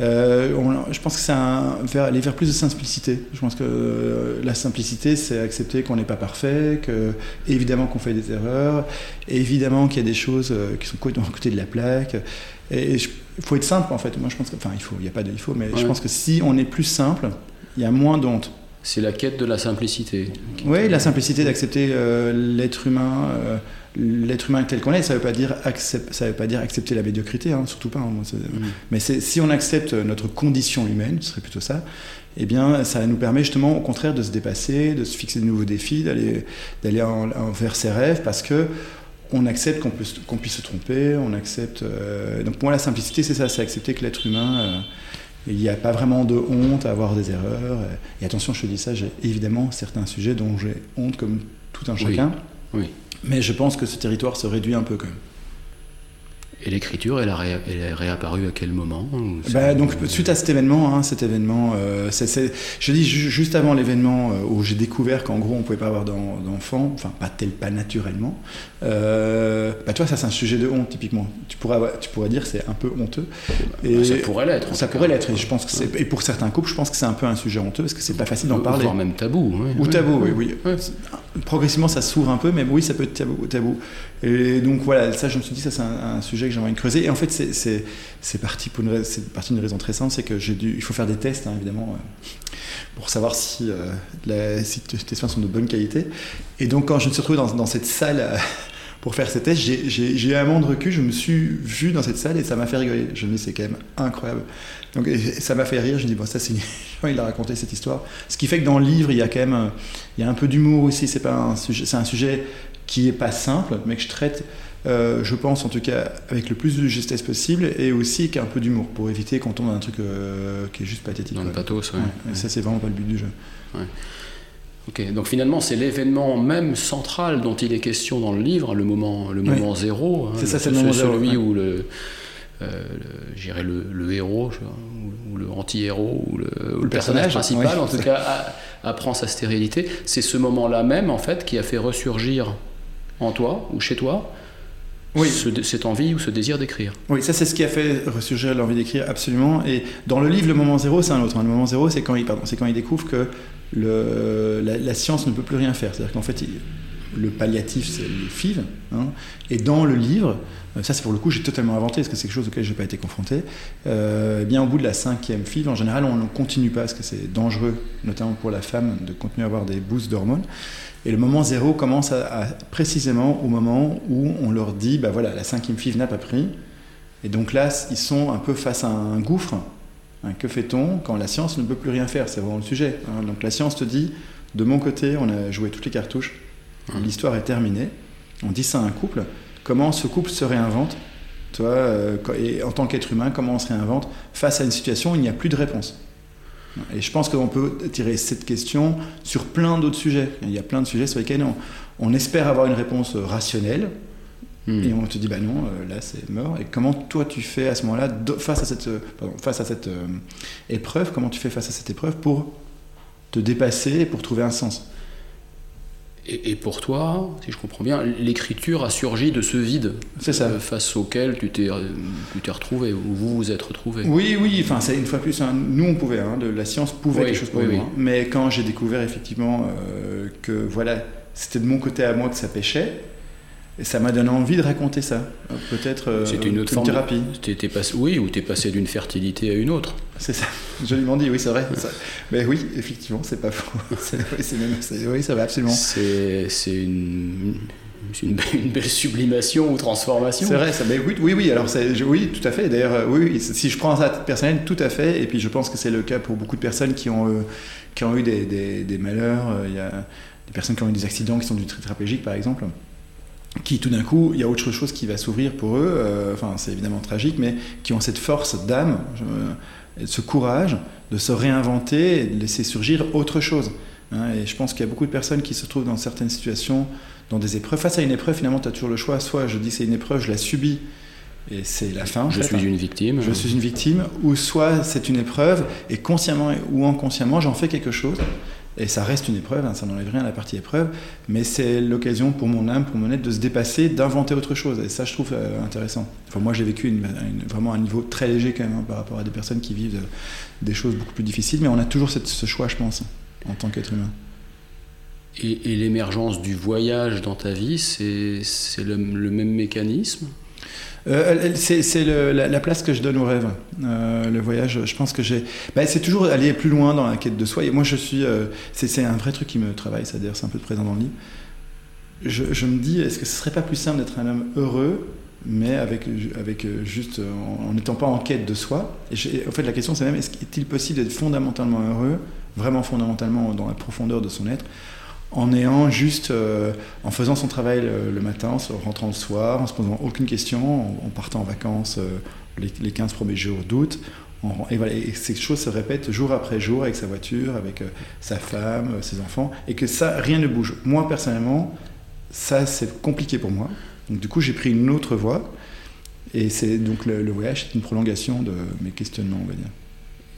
euh, je pense que c'est vers, aller vers plus de simplicité. Je pense que euh, la simplicité, c'est accepter qu'on n'est pas parfait, que évidemment qu'on fait des erreurs, évidemment qu'il y a des choses euh, qui sont à <laughs> côté de la plaque. Et il faut être simple en fait. Moi je pense que, enfin il faut, il n'y a pas de il faut, mais je pense que si on est plus simple, il y a moins d'honte. C'est la quête de la simplicité. Oui, la simplicité d'accepter euh, l'être humain, euh, l'être humain tel qu'on est. Ça ne veut pas dire ça veut pas dire accepter la médiocrité, hein, surtout pas. Hein, mm. Mais si on accepte notre condition humaine, ce serait plutôt ça. Eh bien, ça nous permet justement, au contraire, de se dépasser, de se fixer de nouveaux défis, d'aller d'aller vers ses rêves, parce que on accepte qu'on qu'on puisse se tromper, on accepte. Euh, donc pour moi, la simplicité, c'est ça, c'est accepter que l'être humain il n'y a pas vraiment de honte à avoir des erreurs. Et attention, je te dis ça, j'ai évidemment certains sujets dont j'ai honte comme tout un chacun. Oui. Mais je pense que ce territoire se réduit un peu quand même. Et l'écriture, elle, elle, est réapparue à quel moment bah, Donc, suite à cet événement, hein, cet événement, euh, je dis juste avant l'événement euh, où j'ai découvert qu'en gros on pouvait pas avoir d'enfants, enfin pas tel, pas naturellement. Euh, bah, toi, ça c'est un sujet de honte typiquement. Tu pourrais, tu pourrais dire c'est un peu honteux. Et bah, ça pourrait l'être. Ça pourrait l'être. Et je pense que c'est, et pour certains couples, je pense que c'est un peu un sujet honteux parce que c'est pas facile d'en parler. Voire même tabou. Ou tabou, oui, oui. Progressivement, ça s'ouvre un peu, mais oui, ça peut être tabou. tabou. Et donc voilà, ça, je me suis dit, ça c'est un, sujet que j'aimerais creuser. Et en fait, c'est parti pour une, partie d'une raison très simple, c'est que il faut faire des tests, hein, évidemment, euh, pour savoir si, euh, si tes soins sont de bonne qualité. Et donc, quand je me suis retrouvé dans, cette salle euh, <laughs> pour faire ces tests, j'ai eu un moment de recul, je me suis vu dans cette salle et ça m'a fait rigoler. Je me dis, c'est quand même incroyable. Donc, ça m'a fait rire. Je me dis, bon, ça, c'est <laughs> il a raconté cette histoire. Ce qui fait que dans le livre, il y a quand même, il y a un peu d'humour aussi. C'est un sujet, un sujet qui est pas simple, mais que je traite, euh, je pense en tout cas, avec le plus de justesse possible et aussi avec un peu d'humour pour éviter qu'on tombe dans un truc euh, qui est juste pathétique. Dans le pathos, ouais. Ça, c'est vraiment pas le but du jeu. Ok, donc finalement, c'est l'événement même central dont il est question dans le livre, le moment, le moment zéro. Hein, c'est ça, c'est le moment zéro. Celui où le, euh, le, le, héros, ou le anti-héros, ou le, personnage, principal, en tout cas, apprend sa stérilité. C'est ce moment-là même, en fait, qui a fait ressurgir en toi ou chez toi oui. cette envie ou ce désir d'écrire. Oui, ça c'est ce qui a fait ressurgir l'envie d'écrire, absolument. Et dans le livre, le moment zéro, c'est un autre. Hein. Le moment zéro, c'est quand, il, c'est quand il découvre que le, la, science ne peut plus rien faire. C'est-à-dire qu'en fait, le palliatif, c'est les FIV. Hein. et dans le livre, euh, ça c'est pour le coup, j'ai totalement inventé, parce que c'est quelque chose auquel je n'ai pas été confronté. Euh, eh bien au bout de la cinquième FIV, en général, on ne continue pas, parce que c'est dangereux, notamment pour la femme, de continuer à avoir des boosts d'hormones. Et le moment zéro commence à, précisément au moment où on leur dit, bah voilà, la cinquième FIV n'a pas pris. Et donc là, ils sont un peu face à un gouffre. Hein, que fait-on quand la science ne peut plus rien faire? C'est vraiment le sujet. Hein. Donc la science te dit, de mon côté, on a joué toutes les cartouches, mmh. l'histoire est terminée. On dit ça à un couple. Comment ce couple se réinvente toi, euh, et en tant qu'être humain, comment on se réinvente face à une situation où il n'y a plus de réponse? Et je pense qu'on peut tirer cette question sur plein d'autres sujets. Il y a plein de sujets sur lesquels on, espère avoir une réponse rationnelle, hmm. et on te dit bah non, euh, là c'est mort. Et comment toi tu fais à ce moment-là, face à cette, face à cette euh, épreuve, comment tu fais face à cette épreuve pour te dépasser et pour trouver un sens? Et, pour toi, si je comprends bien, l'écriture a surgi de ce vide ça. Euh, face auquel tu t'es, retrouvé, ou vous vous êtes retrouvé. Oui, oui, enfin, c'est une fois plus, hein, nous on pouvait, hein, de, la science pouvait quelque chose pour nous. Hein. mais quand j'ai découvert effectivement euh, que voilà, c'était de mon côté à moi que ça pêchait, et ça m'a donné envie de raconter ça. Peut-être euh, C'était une autre forme thérapie. De... Passé... Oui, ou tu es passé d'une fertilité à une autre. C'est ça. <laughs> Joliment dit, oui, c'est vrai. Mais oui, effectivement, c'est pas faux. <laughs> Oui, ça va absolument. C'est une... Une, belle sublimation ou transformation. C'est vrai, ça, mais oui, oui, oui, alors oui, tout à fait. D'ailleurs, euh, oui, si je prends ça personnel, tout à fait. Et puis je pense que c'est le cas pour beaucoup de personnes qui ont, euh, qui ont eu des, des, des malheurs. Il y a des personnes qui ont eu des accidents qui sont du tétraplégique, par exemple qui tout d'un coup, il y a autre chose qui va s'ouvrir pour eux, euh, enfin c'est évidemment tragique, mais qui ont cette force d'âme, ce courage de se réinventer et de laisser surgir autre chose. Hein. et je pense qu'il y a beaucoup de personnes qui se trouvent dans certaines situations, dans des épreuves. Face à une épreuve, finalement, tu as toujours le choix, soit je dis c'est une épreuve, je la subis, et c'est la fin. Je suis une victime. Je suis une victime, ou soit c'est une épreuve, et consciemment ou inconsciemment, j'en fais quelque chose. Et ça reste une épreuve, hein, ça n'enlève rien à la partie épreuve, mais c'est l'occasion pour mon âme, pour mon être, de se dépasser, d'inventer autre chose. Et ça, je trouve euh, intéressant. Enfin, moi, j'ai vécu vraiment un niveau très léger quand même hein, par rapport à des personnes qui vivent euh, des choses beaucoup plus difficiles, mais on a toujours ce choix, je pense, en tant qu'être humain. Et, l'émergence du voyage dans ta vie, c'est le, même mécanisme? Euh, c'est la, place que je donne au rêve. Euh, le voyage, je pense que j'ai. Bah, c'est toujours aller plus loin dans la quête de soi. Et moi, je suis. Euh, c'est un vrai truc qui me travaille, c'est-à-dire, c'est un peu présent dans le livre. Je, me dis, est-ce que ce serait pas plus simple d'être un homme heureux, mais avec, avec juste. en n'étant pas en quête de soi? En fait, la question, c'est même, est-il possible d'être fondamentalement heureux, vraiment fondamentalement dans la profondeur de son être en ayant juste, euh, en faisant son travail le, matin, en rentrant le soir, en se posant aucune question, en, partant en vacances euh, les, 15 premiers jours d'août. Et, voilà, et ces choses se répètent jour après jour avec sa voiture, avec euh, sa femme, ses enfants, et que ça, rien ne bouge. Moi, personnellement, ça, c'est compliqué pour moi. Donc, du coup, j'ai pris une autre voie. Et c'est donc le, voyage, c'est une prolongation de mes questionnements, on va dire.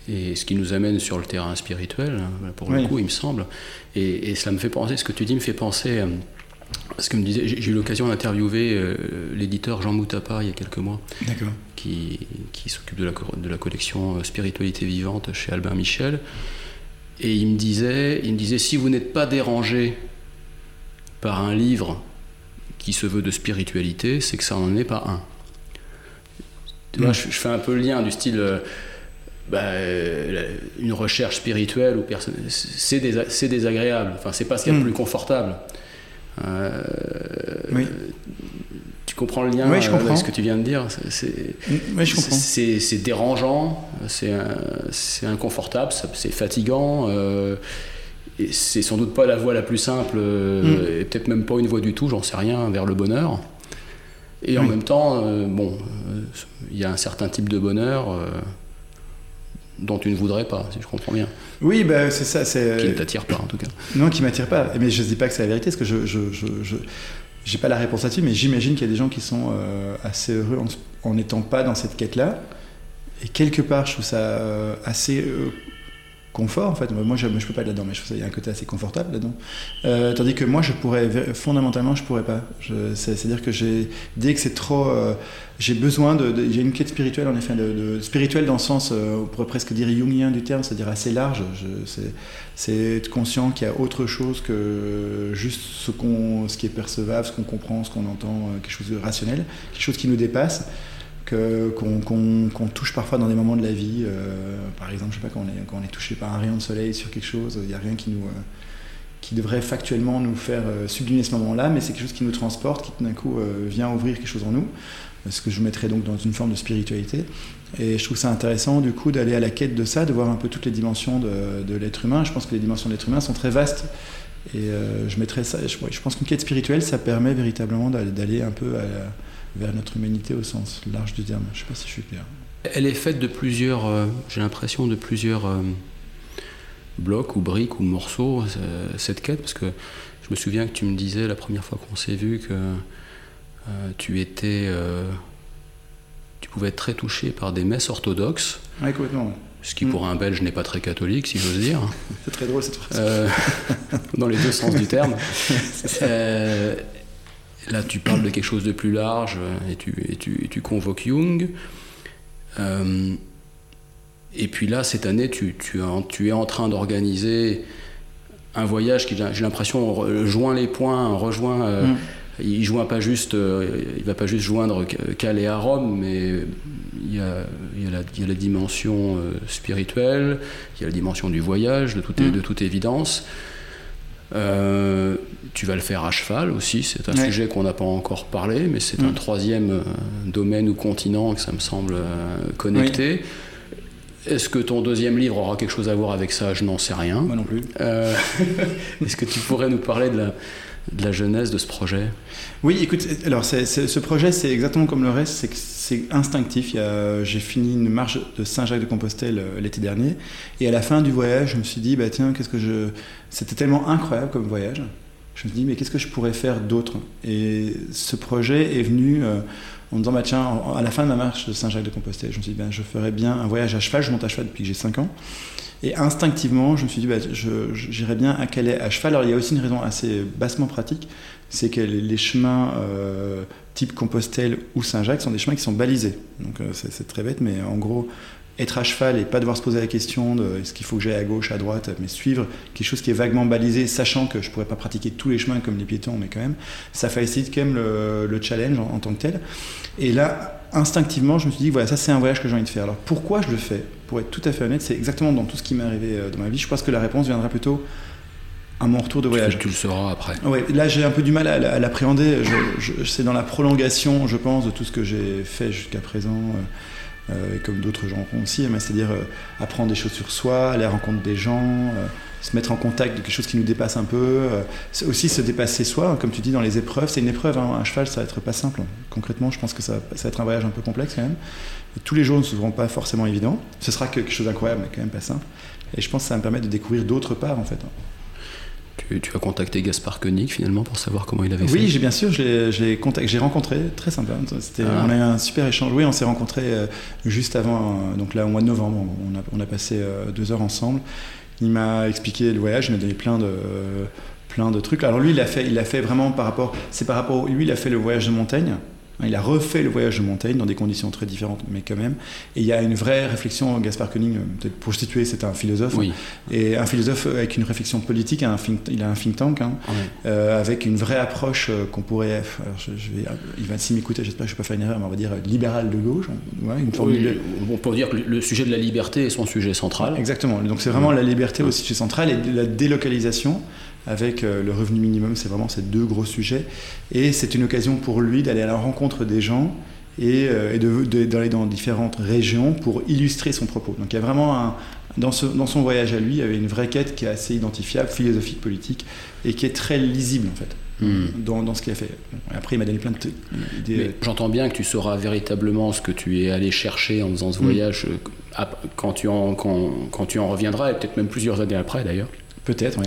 Et ce qui nous amène sur le terrain spirituel, hein, pour le coup, il me semble. Et, cela me fait penser, ce que tu dis me fait penser. Euh, parce que j'ai eu l'occasion d'interviewer euh, l'éditeur Jean Moutapa il y a quelques mois, qui, qui s'occupe de la, de la collection Spiritualité vivante chez Albin Michel. Et il me disait, il me disait si vous n'êtes pas dérangé par un livre qui se veut de spiritualité, c'est que ça n'en est pas un. Tu vois, mm. je, fais un peu le lien du style. Euh, bah, une recherche spirituelle ou c'est désagréable. Enfin, c'est pas ce qu'il y a de mm. plus confortable. Euh, oui. Tu comprends le lien oui, je avec ce que tu viens de dire? C'est dérangeant, c'est inconfortable, c'est fatigant. Euh, et c'est sans doute pas la voie la plus simple, euh, mm. et peut-être même pas une voie du tout, j'en sais rien, vers le bonheur. Et en même temps, euh, bon, il y a un certain type de bonheur dont tu ne voudrais pas, si je comprends bien. Oui, bah, c'est ça. C'est, qui ne t'attire pas, en tout cas. Non, qui m'attire pas. Mais je ne dis pas que c'est la vérité, parce que je, je, je, j'ai pas la réponse là-dessus, mais j'imagine qu'il y a des gens qui sont euh, assez heureux en n'étant pas dans cette quête-là. Et quelque part, je trouve ça euh, assez euh, confort en fait. Moi, je, ne peux pas là-dedans, mais je trouve qu'il y a un côté assez confortable là-dedans. Euh, tandis que moi, je pourrais, fondamentalement, je pourrais pas. C'est-à-dire que j'ai, dès que c'est trop, euh, j'ai besoin de, j'ai une quête spirituelle en effet, de, spirituelle dans le sens, euh, on pourrait presque dire jungien du terme, c'est-à-dire assez large. c'est, être conscient qu'il y a autre chose que juste ce qu'on, ce qui est percevable, ce qu'on comprend, ce qu'on entend, quelque chose de rationnel, quelque chose qui nous dépasse qu'on touche parfois dans des moments de la vie. Euh, par exemple, je sais pas, quand on, est, touché par un rayon de soleil sur quelque chose, il n'y a rien euh, qui devrait factuellement nous faire euh, sublimer ce moment-là, mais c'est quelque chose qui nous transporte, qui tout d'un coup vient ouvrir quelque chose en nous, ce que je mettrais donc dans une forme de spiritualité. Et je trouve ça intéressant du coup d'aller à la quête de ça, de voir un peu toutes les dimensions de, l'être humain. Je pense que les dimensions de l'être humain sont très vastes. Et je mettrais ça. Je pense qu'une quête spirituelle, ça permet véritablement d'aller un peu à, vers notre humanité au sens large du terme. Je ne sais pas si je suis clair. Elle est faite de plusieurs, euh, j'ai l'impression, de plusieurs euh, blocs ou briques ou morceaux, euh, cette quête, parce que je me souviens que tu me disais la première fois qu'on s'est vu que tu étais. tu pouvais être très touché par des messes orthodoxes. Oui, complètement. Ce qui, pour mm. un Belge, n'est pas très catholique, si j'ose dire. <laughs> C'est très drôle cette phrase. <laughs> dans les deux sens du terme. <laughs> Là, tu parles de quelque chose de plus large euh, et tu, et tu, tu convoques Jung. Euh, et puis là, cette année, tu, tu, tu es en train d'organiser un voyage qui, j'ai l'impression, joint les points, rejoint. Euh, mm. Il joint pas juste, il va pas juste joindre Calais à Rome, mais il y a, il y a, la, il y a la, dimension spirituelle, il y a la dimension du voyage, de toute, mm. de toute évidence. Euh, tu vas le faire à cheval aussi, c'est un sujet qu'on n'a pas encore parlé, mais c'est un mm. troisième euh, domaine ou continent que ça me semble euh, connecté. Est-ce que ton deuxième livre aura quelque chose à voir avec ça? Je n'en sais rien. Moi non plus. <laughs> Est-ce que tu pourrais nous parler de la, de la genèse de ce projet? Oui, écoute, alors ce projet, c'est exactement comme le reste, c'est instinctif. J'ai fini une marche de Saint-Jacques-de-Compostelle euh, l'été dernier, et à la fin du voyage, je me suis dit, bah tiens, qu'est-ce que je. C'était tellement incroyable comme voyage. Je me suis dit, mais qu'est-ce que je pourrais faire d'autre? Et ce projet est venu euh, en me disant, bah tiens, à la fin de ma marche de Saint-Jacques-de-Compostelle, je me suis dit, ben, je ferais bien un voyage à cheval. Je monte à cheval depuis que j'ai 5 ans. Et instinctivement, je me suis dit, bah, j'irais bien à Calais à cheval. Alors il y a aussi une raison assez bassement pratique, c'est que les chemins euh, type Compostelle ou Saint-Jacques sont des chemins qui sont balisés. Donc euh, c'est très bête, mais en gros, être à cheval et pas devoir se poser la question de est-ce qu'il faut que j'aille à gauche, à droite, mais suivre quelque chose qui est vaguement balisé, sachant que je pourrais pas pratiquer tous les chemins comme les piétons, mais quand même, ça facilite quand même le, challenge en, tant que tel. Et là, instinctivement, je me suis dit, voilà, ça c'est un voyage que j'ai envie de faire. Alors pourquoi je le fais? Pour être tout à fait honnête, c'est exactement dans tout ce qui m'est arrivé euh, dans ma vie. Je pense que la réponse viendra plutôt à mon retour de voyage. Tu, le sauras après. Ouais, là j'ai un peu du mal à, l'appréhender. c'est dans la prolongation, je pense, de tout ce que j'ai fait jusqu'à présent. Euh, euh, comme d'autres gens font aussi, c'est-à-dire apprendre des choses sur soi, aller à la rencontre des gens, se mettre en contact de quelque chose qui nous dépasse un peu, euh, aussi se dépasser soi, comme tu dis dans les épreuves. C'est une épreuve, hein. un cheval ça va être pas simple. Concrètement, je pense que ça, va être un voyage un peu complexe quand même. tous les jours ne seront pas forcément évidents. Ce sera quelque chose d'incroyable, mais quand même pas simple. Et je pense que ça va me permettre de découvrir d'autres parts en fait. Tu, tu, as contacté Gaspard Koenig finalement pour savoir comment il avait oui, fait Oui, bien sûr, j'ai rencontré, très sympa. Ah. On a eu un super échange. Oui, on s'est rencontrés euh, juste avant, donc là au mois de novembre. On a, on a passé euh, deux heures ensemble. Il m'a expliqué le voyage, il m'a donné plein de, plein de trucs. Alors lui, il a fait, il a fait vraiment par rapport, c'est par rapport, lui, il a fait le voyage de montagne. Il a refait le voyage de montagne dans des conditions très différentes, mais quand même. Et il y a une vraie réflexion. Gaspard Koenig, peut-être pour situer, c'est un philosophe. Oui. Et un philosophe avec une réflexion politique. Un il a un think tank, hein, euh, avec une vraie approche euh, qu'on pourrait. je, vais, il va s'y m'écouter, j'espère que je ne vais pas faire une erreur, mais on va dire libéral de gauche. Ouais, une On peut dire que le sujet de la liberté est son sujet central. Exactement. Donc c'est vraiment la liberté au sujet central et la délocalisation avec euh, le revenu minimum. C'est vraiment ces deux gros sujets. Et c'est une occasion pour lui d'aller à la rencontre des gens et, euh, d'aller dans différentes régions pour illustrer son propos. Donc il y a vraiment un, dans, dans, son voyage à lui, il y avait une vraie quête qui est assez identifiable, philosophique, politique, et qui est très lisible en fait. Hmm. Dans, dans, ce qu'il a fait. Après, il m'a donné plein d'idées. J'entends bien que tu sauras véritablement ce que tu es allé chercher en faisant ce hmm. voyage euh, quand, tu en, quand, quand tu en reviendras, et peut-être même plusieurs années après d'ailleurs. Peut-être, oui.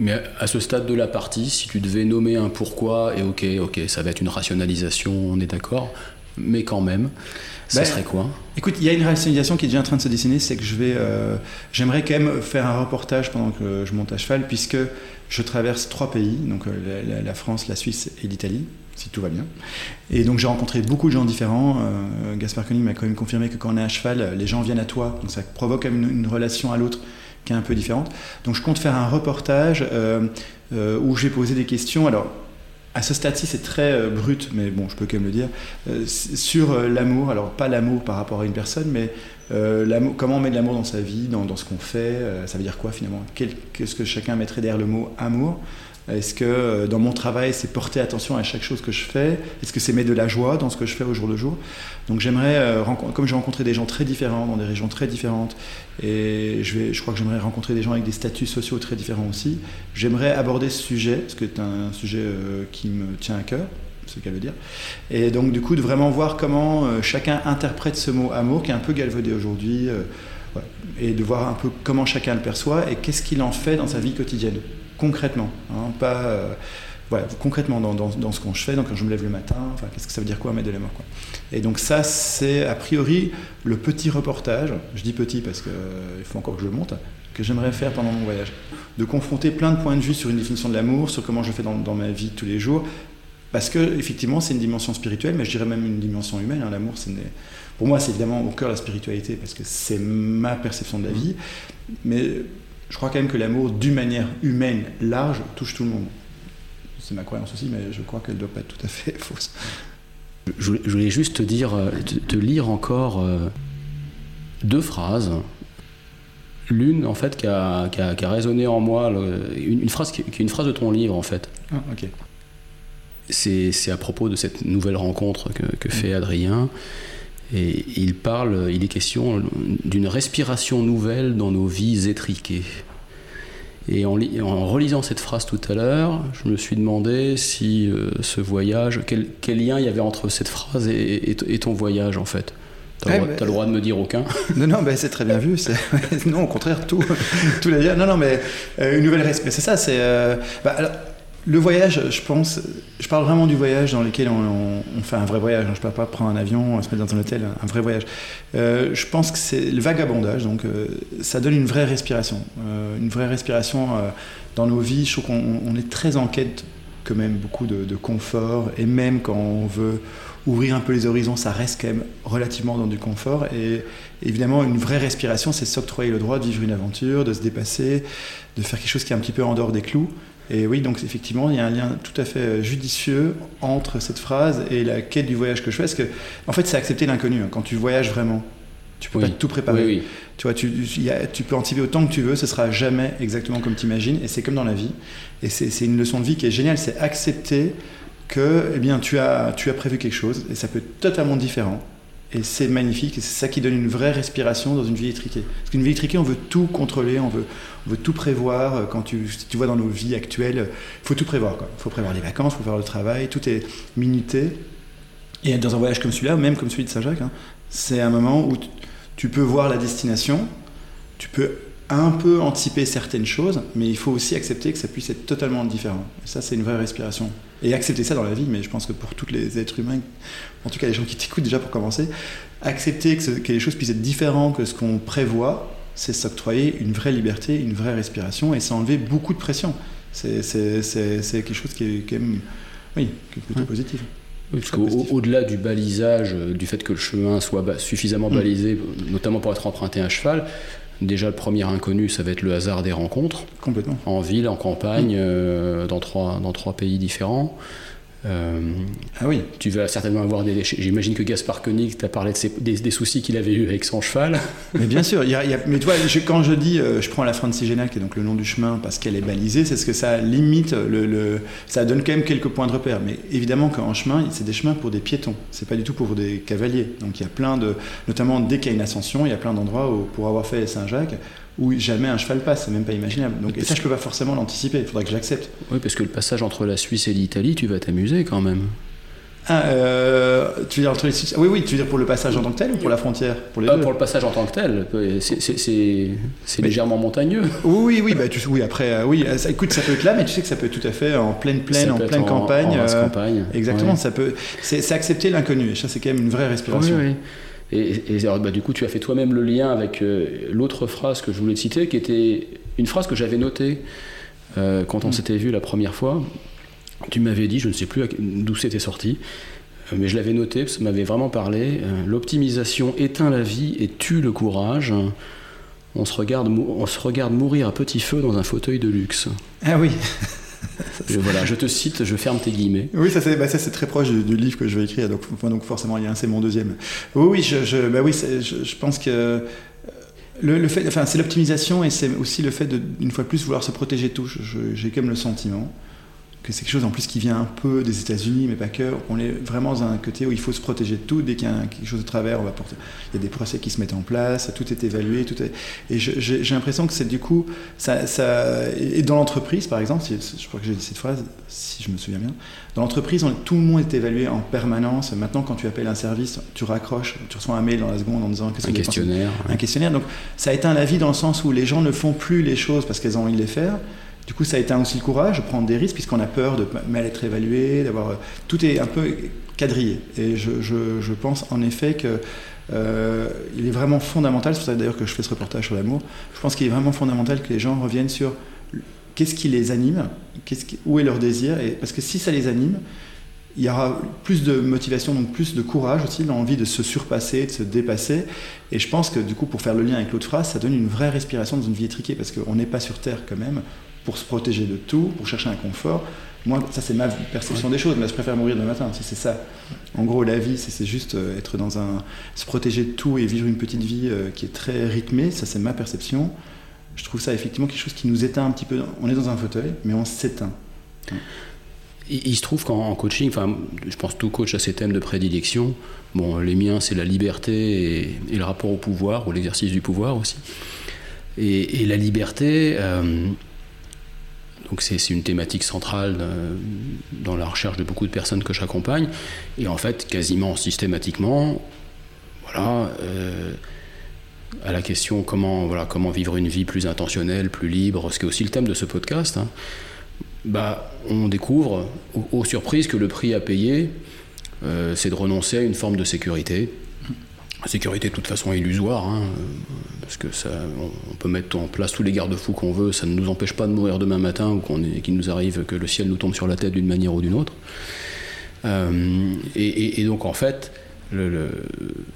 Mais à ce stade de la partie, si tu devais nommer un pourquoi, et ok, ok, ça va être une rationalisation, on est d'accord, mais quand même, ça ben, serait quoi? Écoute, il y a une rationalisation qui est déjà en train de se dessiner, c'est que je vais, euh, j'aimerais quand même faire un reportage pendant que je monte à cheval, puisque je traverse trois pays, donc euh, la, France, la Suisse et l'Italie, si tout va bien. Et donc j'ai rencontré beaucoup de gens différents. Euh, Gaspard Koenig m'a quand même confirmé que quand on est à cheval, les gens viennent à toi, donc ça provoque une, une relation à l'autre un peu différente. Donc je compte faire un reportage euh, euh, où je vais poser des questions. Alors, à ce stade-ci, c'est très euh, brut, mais bon, je peux quand même le dire, sur l'amour. Alors, pas l'amour par rapport à une personne, mais comment on met de l'amour dans sa vie, dans ce qu'on fait. ça veut dire quoi finalement? Qu'est-ce que chacun mettrait derrière le mot amour? Est-ce que euh, dans mon travail, c'est porter attention à chaque chose que je fais? Est-ce que c'est mettre de la joie dans ce que je fais au jour le jour? Donc j'aimerais, euh, comme j'ai rencontré des gens très différents, dans des régions très différentes, et je, crois que j'aimerais rencontrer des gens avec des statuts sociaux très différents aussi, j'aimerais aborder ce sujet, parce que c'est un sujet euh, qui me tient à cœur, ce qu'elle veut dire. Et donc du coup, de vraiment voir comment chacun interprète ce mot amour, qui est un peu galvaudé aujourd'hui, et de voir un peu comment chacun le perçoit et qu'est-ce qu'il en fait dans sa vie quotidienne concrètement, hein, pas euh, voilà, concrètement dans, dans, ce qu'on je fais, donc quand je me lève le matin, enfin, qu'est-ce que ça veut dire quoi mettre de l'amour quoi. Et donc ça, c'est a priori le petit reportage, je dis petit parce qu'il euh, faut encore que je le monte, que j'aimerais faire pendant mon voyage. De confronter plein de points de vue sur une définition de l'amour, sur comment je fais dans, dans, ma vie tous les jours, parce que effectivement c'est une dimension spirituelle, mais je dirais même une dimension humaine. Hein. L'amour, c'est pour moi c'est évidemment au cœur de la spiritualité, parce que c'est ma perception de la vie, mais je crois quand même que l'amour, d'une manière humaine, large, touche tout le monde. C'est ma croyance aussi, mais je crois qu'elle ne doit pas être tout à fait <laughs> fausse. Je voulais juste te dire, euh, te, lire encore euh, deux phrases. L'une, en fait, qui a, qui, a, résonné en moi, une, phrase qui, est une phrase de ton livre, en fait. Ah, ok. C'est à propos de cette nouvelle rencontre que, que fait Adrien. Et il parle, il est question d'une respiration nouvelle dans nos vies étriquées. Et en, relisant cette phrase tout à l'heure, je me suis demandé si euh, ce voyage, quel, lien il y avait entre cette phrase et, ton voyage en fait. T'as le, le, droit de me dire aucun <laughs> Non, non, c'est très bien vu. <laughs> non, au contraire, tout, <laughs> tout les. Non, non, mais euh, une nouvelle respiration. C'est ça, c'est. Euh, bah, le voyage, je pense, je parle vraiment du voyage dans lequel on, fait un vrai voyage. Hein. Je ne parle pas prendre un avion, se mettre dans un hôtel, un vrai voyage. Euh, je pense que c'est le vagabondage, donc euh, ça donne une vraie respiration. Euh, une vraie respiration dans nos vies. Je trouve qu'on est très en quête, quand même, beaucoup de, de, confort. Et même quand on veut ouvrir un peu les horizons, ça reste quand même relativement dans du confort. Et évidemment, une vraie respiration, c'est s'octroyer le droit de vivre une aventure, de se dépasser, de faire quelque chose qui est un petit peu en dehors des clous. Et oui, donc effectivement, il y a un lien tout à fait euh, judicieux entre cette phrase et la quête du voyage que je fais. Parce que, en fait, c'est accepter l'inconnu. Hein. Quand tu voyages vraiment, tu peux pas tout préparer. Tu vois, tu, tu peux anticiper autant que tu veux, ce sera jamais exactement comme tu imagines. Et c'est comme dans la vie. Et c'est une leçon de vie qui est géniale. C'est accepter que, eh bien, tu as, tu as prévu quelque chose et ça peut être totalement différent. Et c'est magnifique, et c'est ça qui donne une vraie respiration dans une vie étriquée. Parce qu'une vie étriquée, on veut tout contrôler, on veut, on veut tout prévoir. Quand tu, tu vois dans nos vies actuelles, il faut tout prévoir. Il faut prévoir les vacances, il faut prévoir le travail, tout est minuté. Et dans un voyage comme celui-là, même comme celui de Saint-Jacques, hein, c'est un moment où tu peux voir la destination, tu peux un peu anticiper certaines choses, mais il faut aussi accepter que ça puisse être totalement différent. ça, c'est une vraie respiration. Et accepter ça dans la vie, mais je pense que pour tous les êtres humains, en tout cas les gens qui t'écoutent déjà pour commencer, accepter que, que, les choses puissent être différentes que ce qu'on prévoit, c'est s'octroyer une vraie liberté, une vraie respiration, et s'enlever beaucoup de pression. C'est quelque chose qui est quand même, oui, qui est plutôt positif. Parce qu'au-delà du balisage, euh, du fait que le chemin soit suffisamment mm. balisé, notamment pour être emprunté à cheval, déjà le premier inconnu, ça va être le hasard des rencontres. Complètement. En ville, en campagne, euh, dans, trois, dans trois pays différents. Euh, ah oui. Tu vas certainement avoir des. J'imagine que Gaspard Koenig t'a parlé de des, soucis qu'il avait eu avec son cheval. <laughs> Mais bien sûr, il y a, mais toi, quand je dis, euh, je prends la Francigena, qui est donc le nom du chemin, parce qu'elle est balisée, c'est ce que ça limite, le, ça donne quand même quelques points de repère. Mais évidemment qu'en chemin, c'est des chemins pour des piétons, c'est pas du tout pour des cavaliers. Donc il y a plein de. Notamment dès qu'il y a une ascension, il y a plein d'endroits pour avoir fait Saint-Jacques, où jamais un cheval passe, c'est même pas imaginable. Donc, et ça, je peux pas forcément l'anticiper, il faudrait que j'accepte. Oui, parce que le passage entre la Suisse et l'Italie, tu vas t'amuser quand même. Ah, euh, tu veux dire entre les Oui, oui, tu veux dire pour le passage en tant que tel ou pour la frontière Pour, les pour le passage en tant que tel, c'est légèrement montagneux. Oui, oui, oui, bah, tu, oui après, euh, oui, ça, écoute, ça peut être là, mais tu sais que ça peut être tout à fait en pleine plaine, en pleine campagne. En, euh, campagne. Exactement, ça peut. C'est accepter l'inconnu, et ça, c'est quand même une vraie respiration. Oui, oui. Et, bah, du coup, tu as fait toi-même le lien avec euh, l'autre phrase que je voulais citer, qui était une phrase que j'avais notée euh, quand on mm. s'était vu la première fois. Tu m'avais dit, je ne sais plus d'où c'était sorti, euh, mais je l'avais noté, ça m'avait vraiment parlé. L'optimisation éteint la vie et tue le courage. On se, regarde, on se regarde mourir à petit feu dans un fauteuil de luxe. Ah oui je, te cite, je ferme tes guillemets. Oui, ça c'est bah, très proche du, livre que je vais écrire, donc, donc forcément, c'est mon deuxième. Oui, oui, je, bah, oui je, pense que euh, le, fait, enfin, c'est l'optimisation et c'est aussi le fait de, une fois de plus, vouloir se protéger tout. J'ai comme le sentiment que c'est quelque chose en plus qui vient un peu des États-Unis, mais pas que. On est vraiment dans un côté où il faut se protéger de tout. Dès qu'il y a quelque chose de travers, on va porter. Il y a des procès qui se mettent en place, tout est évalué, tout est... Et j'ai l'impression que c'est du coup, ça, ça... et dans l'entreprise, par exemple, je crois que j'ai dit cette phrase, si je me souviens bien, dans l'entreprise, tout le monde est évalué en permanence. Maintenant, quand tu appelles un service, tu raccroches, tu reçois un mail dans la seconde en disant qu'est-ce Un questionnaire. Un questionnaire. Donc, ça a éteint la vie dans le sens où les gens ne font plus les choses parce qu'elles ont envie de les faire du coup, ça été aussi le courage de prendre des risques, puisqu'on a peur de mal être évalué, d'avoir. Tout est un peu quadrillé. Et je, pense en effet que. Euh, il est vraiment fondamental, c'est pour ça d'ailleurs que je fais ce reportage sur l'amour, je pense qu'il est vraiment fondamental que les gens reviennent sur qu'est-ce qui les anime, où est leur désir, et, parce que si ça les anime, il y aura plus de motivation, donc plus de courage aussi, l'envie de se surpasser, de se dépasser. Et je pense que du coup, pour faire le lien avec l'autre phrase, ça donne une vraie respiration dans une vie étriquée, parce qu'on n'est pas sur Terre quand même pour se protéger de tout, pour chercher un confort. Moi, ça c'est ma perception des choses, mais je préfère mourir demain matin, si c'est ça. En gros, la vie, c'est juste euh, être dans un. se protéger de tout et vivre une petite vie euh, qui est très rythmée, ça c'est ma perception. Je trouve ça effectivement quelque chose qui nous éteint un petit peu. On est dans un fauteuil, mais on s'éteint. Il, se trouve qu'en coaching, enfin, je pense que tout coach a ses thèmes de prédilection. Bon, les miens, c'est la liberté et, le rapport au pouvoir, ou l'exercice du pouvoir aussi. Et, la liberté. Euh, donc c'est une thématique centrale euh, dans la recherche de beaucoup de personnes que j'accompagne. Et en fait, quasiment systématiquement, voilà, euh, à la question comment, voilà, comment vivre une vie plus intentionnelle, plus libre, ce qui est aussi le thème de ce podcast, hein, bah, on découvre aux, surprises que le prix à payer, euh, c'est de renoncer à une forme de sécurité, sécurité de toute façon illusoire, hein, parce que ça, on, peut mettre en place tous les garde-fous qu'on veut, ça ne nous empêche pas de mourir demain matin ou qu'il nous arrive que le ciel nous tombe sur la tête d'une manière ou d'une autre. Euh, et, donc en fait,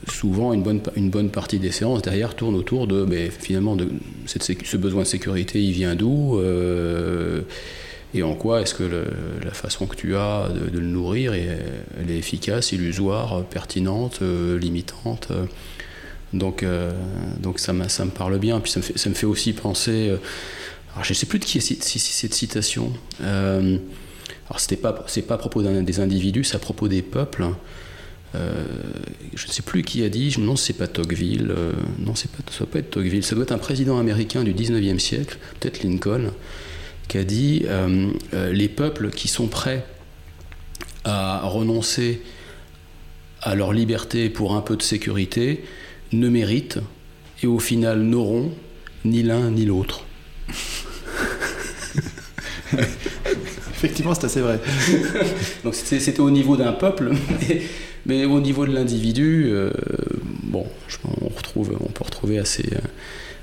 souvent une bonne, une bonne partie des séances derrière tourne autour de, mais finalement, de, ce besoin de sécurité, il vient d'où euh, et en quoi est-ce que la façon que tu as de, le nourrir, est, elle est efficace, illusoire, pertinente, euh, limitante euh. donc, euh, donc ça, ça me parle bien. Puis ça me fait, me aussi penser. alors je ne sais plus de qui est cette citation. alors c'était pas, c'est pas à propos des individus, c'est à propos des peuples. je ne sais plus qui a dit, non, c'est pas Tocqueville, non, c'est pas, ça doit pas être Tocqueville, ça doit être un président américain du 19e siècle, peut-être Lincoln, qui a dit euh, euh, les peuples qui sont prêts à renoncer à leur liberté pour un peu de sécurité ne méritent et au final n'auront ni l'un ni l'autre. <laughs> Effectivement, c'est assez vrai. <laughs> Donc c'était au niveau d'un peuple, mais, au niveau de l'individu, euh, bon, on, retrouve, on peut retrouver assez,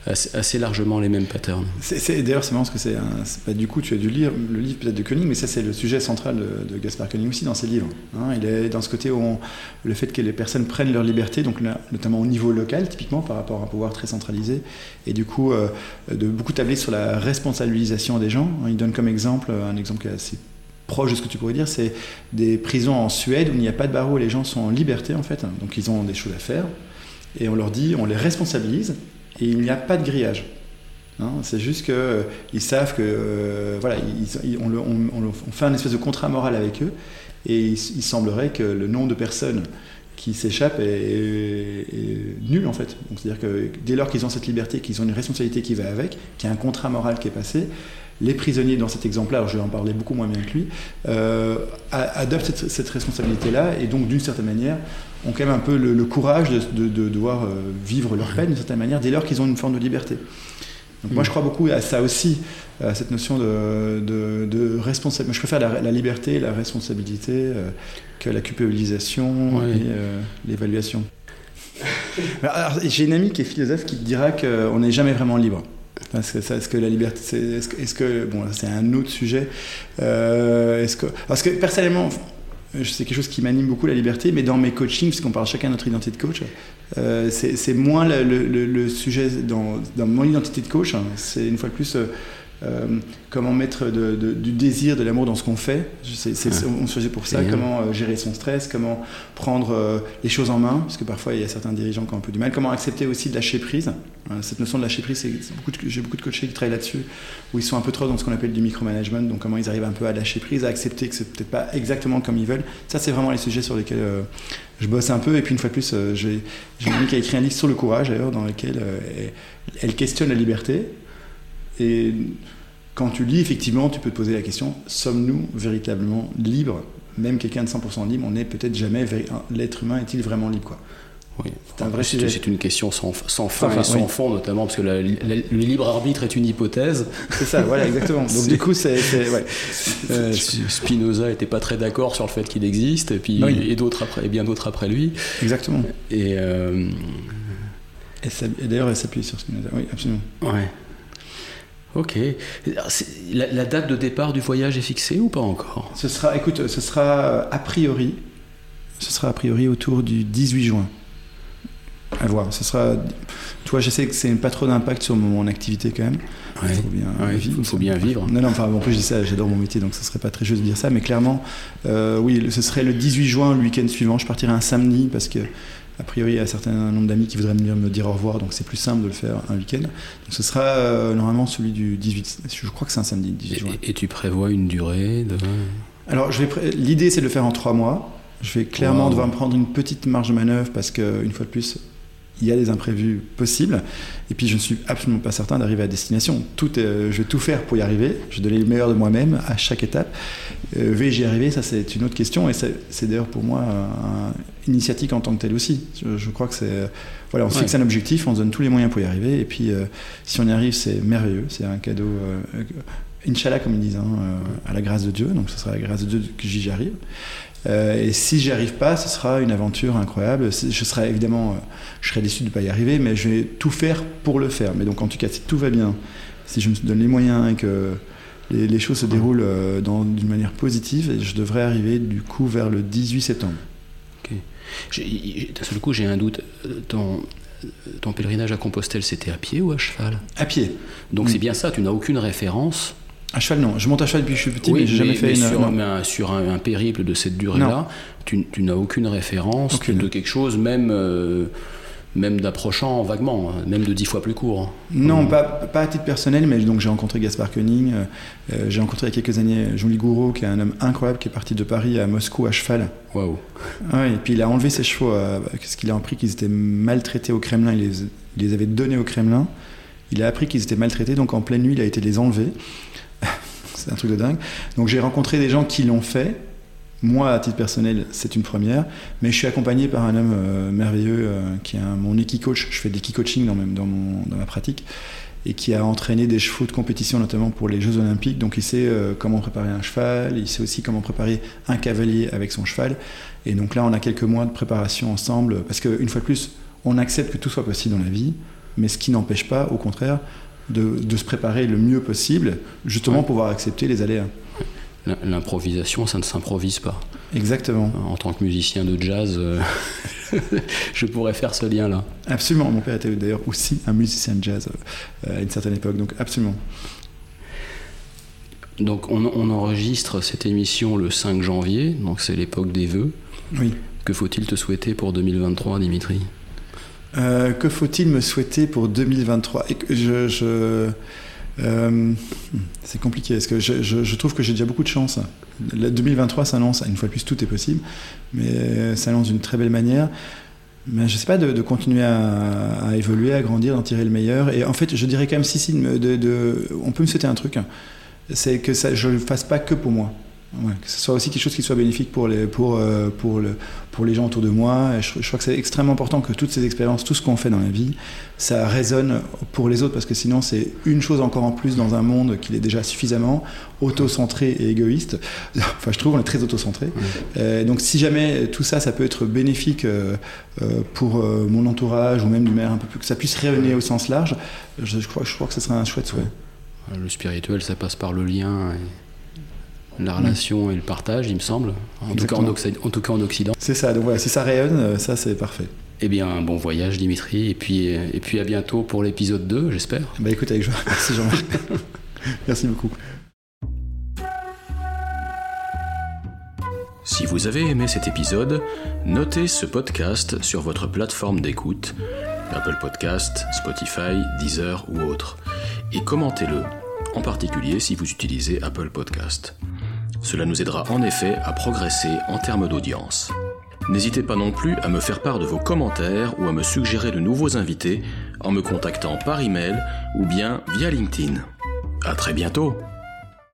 assez, largement les mêmes patterns. D'ailleurs, c'est marrant parce que c'est pas du coup, tu as dû lire le livre peut-être de Koenig, mais ça c'est le sujet central de, Gaspard Koenig aussi dans ses livres. Hein. il est dans ce côté où le fait que les personnes prennent leur liberté, donc notamment au niveau local, typiquement par rapport à un pouvoir très centralisé, et du coup euh, de beaucoup tabler sur la responsabilisation des gens. Hein. Il donne comme exemple un exemple qui est assez proche de ce que tu pourrais dire, c'est des prisons en Suède où il n'y a pas de barreau, les gens sont en liberté en fait, donc ils ont des choses à faire, et on leur dit, on les responsabilise, et il n'y a pas de grillage. Hein, c'est juste qu'ils euh, savent que euh, voilà, on, fait un espèce de contrat moral avec eux, et il, semblerait que le nombre de personnes qui s'échappent est, nul en fait. C'est-à-dire que dès lors qu'ils ont cette liberté, qu'ils ont une responsabilité qui va avec, qu'il y a un contrat moral qui est passé, les prisonniers dans cet exemplaire, je vais en parler beaucoup moins bien que lui, euh, adoptent cette responsabilité-là, et donc d'une certaine manière ont quand même un peu le, courage de, devoir euh, vivre leur peine d'une certaine manière dès lors qu'ils ont une forme de liberté. Donc moi je crois beaucoup à ça aussi, à cette notion de, responsabilité. Je préfère la, liberté et la responsabilité euh, que la culpabilisation et euh, l'évaluation. <laughs> J'ai une amie qui est philosophe qui dira qu'on n'est jamais vraiment libre. Est-ce que, la liberté, est-ce que, bon, c'est un autre sujet. est-ce que, parce que personnellement, c'est quelque chose qui m'anime beaucoup la liberté, mais dans mes coachings, puisqu'on parle chacun de notre identité de coach, euh, c'est moins le, sujet dans, dans, mon identité de coach, hein. c'est une fois de plus euh, euh, comment mettre du désir, de l'amour dans ce qu'on fait. On se faisait pour ça. Comment euh, gérer son stress, comment prendre euh, les choses en main, parce que parfois il y a certains dirigeants qui ont un peu du mal. Comment accepter aussi de lâcher prise. cette notion de lâcher prise, j'ai beaucoup de coachés qui travaillent là-dessus, où ils sont un peu trop dans ce qu'on appelle du micromanagement. Donc comment ils arrivent un peu à lâcher prise, à accepter que c'est peut-être pas exactement comme ils veulent. Ça, c'est vraiment les sujets sur lesquels je bosse un peu. Et puis une fois de plus, j'ai une amie qui a écrit un livre sur le courage, d'ailleurs, dans lequel elle questionne la liberté et quand tu lis, effectivement, tu peux te poser la question sommes-nous véritablement libres? Même quelqu'un de 100% libre, on n'est peut-être jamais. L'être humain est-il vraiment libre quoi? Oui. C'est un vrai sujet. C'est une question sans, sans fin et sans fond, notamment parce que le libre arbitre est une hypothèse. C'est ça, voilà, exactement. Donc du coup, c'est. Ouais. <laughs> Euh, Spinoza n'était pas très d'accord sur le fait qu'il existe, et puis et d'autres après, et bien d'autres après lui. Exactement. Et, euh... et d'ailleurs, elle s'appuie sur Spinoza. Oui, absolument. Ouais. Ok. La, date de départ du voyage est fixée ou pas encore? Ce sera, écoute, ce sera a priori, ce sera a priori autour du 18 juin. À voir. Ce sera. Tu vois, je sais que c'est pas trop d'impact sur mon activité quand même. Il faut bien, vivre, faut bien vivre. Non, non, enfin, en plus, je dis ça, j'adore mon métier, donc ce serait pas très juste de dire ça, mais clairement, euh, oui, ce serait le 18 juin, le week-end suivant. Je partirai un samedi parce que a priori, il y a un certain nombre d'amis qui voudraient venir me dire au revoir, donc c'est plus simple de le faire un week-end. Donc ce sera euh, normalement celui du 18. Je crois que c'est un samedi, 18 juin. Et, tu prévois une durée de... Alors, je vais l'idée, c'est de le faire en trois mois. Je vais clairement devoir me prendre une petite marge de manœuvre parce qu'une fois de plus, il y a des imprévus possibles. Et puis, je ne suis absolument pas certain d'arriver à destination. Tout, je vais tout faire pour y arriver. Je vais donner le meilleur de moi-même à chaque étape. Euh, vais-je y arriver? Ça, c'est une autre question. Et c'est d'ailleurs pour moi une initiative en tant que telle aussi. Je, crois que c'est. Voilà, on fixe un objectif, on se donne tous les moyens pour y arriver. Et puis, euh, si on y arrive, c'est merveilleux. C'est un cadeau. Euh, Inch'Allah, comme ils disent, hein, à la grâce de Dieu. Donc, ce sera à la grâce de Dieu que j'y arrive. Euh, et si j'y arrive pas, ce sera une aventure incroyable. Je serai évidemment, euh, je serai déçu de ne pas y arriver, mais je vais tout faire pour le faire. Mais donc en tout cas, si tout va bien, si je me donne les moyens et que les, choses se déroulent euh, d'une manière positive, je devrais arriver du coup vers le 18 septembre. Ok. D'un seul coup, j'ai un doute. Ton, ton pèlerinage à Compostelle, c'était à pied ou à cheval? À pied. Donc c'est bien ça, tu n'as aucune référence à cheval, non. Je monte à cheval depuis que je suis petit, mais j'ai jamais fait une... sur, un, sur un, périple de cette durée-là, tu, n'as aucune référence de quelque chose, même, euh, même d'approchant vaguement, hein, même de dix fois plus court. Non, pas, pas, à titre personnel, mais donc j'ai rencontré Gaspard Koenig, euh, euh, j'ai rencontré il y a quelques années Jean-Louis Gouraud, qui est un homme incroyable, qui est parti de Paris à Moscou à cheval. Waouh. et puis il a enlevé ses chevaux, parce qu'il a appris qu'ils étaient maltraités au Kremlin, il les, il les avait donnés au Kremlin. Il a appris qu'ils étaient maltraités, donc en pleine nuit, il a été les enlever. C'est un truc de dingue. Donc j'ai rencontré des gens qui l'ont fait. Moi, à titre personnel, c'est une première, mais je suis accompagné par un homme euh, merveilleux euh, qui est mon équi-coach. Je fais des coaching dans, ma pratique. et qui a entraîné des chevaux de compétition, notamment pour les Jeux Olympiques. Donc il sait euh, comment préparer un cheval, il sait aussi comment préparer un cavalier avec son cheval. Et donc là, on a quelques mois de préparation ensemble, parce qu'une fois de plus, on accepte que tout soit possible dans la vie, mais ce qui n'empêche pas, au contraire, de, de, se préparer le mieux possible, justement pour pouvoir accepter les aléas. L'improvisation, ça ne s'improvise pas. Exactement. En tant que musicien de jazz, euh, <laughs> je pourrais faire ce lien-là. Absolument. Mon père était d'ailleurs aussi un musicien de jazz euh, à une certaine époque, donc absolument. Donc on, on enregistre cette émission le 5 janvier, donc c'est l'époque des vœux. Oui. Que faut-il te souhaiter pour 2023, Dimitri? Euh, Que faut-il me souhaiter pour 2023 Et je, je euh, c'est compliqué parce que je, trouve que j'ai déjà beaucoup de chance. Le 2023 s'annonce, une fois de plus, tout est possible, mais s'annonce d'une très belle manière. Mais je sais pas, de, continuer à, évoluer, à grandir, d'en tirer le meilleur. Et en fait, je dirais quand même, si, si, on peut me souhaiter un truc, c'est que ça, je ne le fasse pas que pour moi. Ouais, que ce soit aussi quelque chose qui soit bénéfique pour les, pour, euh, pour, le, pour les gens autour de moi. Et je, je crois que c'est extrêmement important que toutes ces expériences, tout ce qu'on fait dans la vie, ça résonne pour les autres, parce que sinon c'est une chose encore en plus dans un monde qui est déjà suffisamment auto-centré et égoïste. <laughs> Enfin, je trouve qu'on est très auto-centré. Euh, donc si jamais tout ça, ça peut être bénéfique euh, pour mon entourage, ou même du maire un peu plus, que ça puisse rayonner au sens large, je, je, crois, je crois que ce serait un chouette souhait. Le spirituel, ça passe par le lien. Et la relation mmh. et le partage, il me semble. En tout, cas en, en tout, cas en, Occident. C'est ça, donc voilà, si ça rayonne, ça c'est parfait. Eh bien, bon voyage Dimitri, et puis, et puis à bientôt pour l'épisode 2, j'espère. Bah écoute, avec joie. Merci Jean-Marc. <laughs> Merci beaucoup. Si vous avez aimé cet épisode, notez ce podcast sur votre plateforme d'écoute, Apple Podcast, Spotify, Deezer ou autre, et commentez-le, en particulier si vous utilisez Apple Podcast. Cela nous aidera en effet à progresser en termes d'audience. N'hésitez pas non plus à me faire part de vos commentaires ou à me suggérer de nouveaux invités en me contactant par email ou bien via LinkedIn. À très bientôt!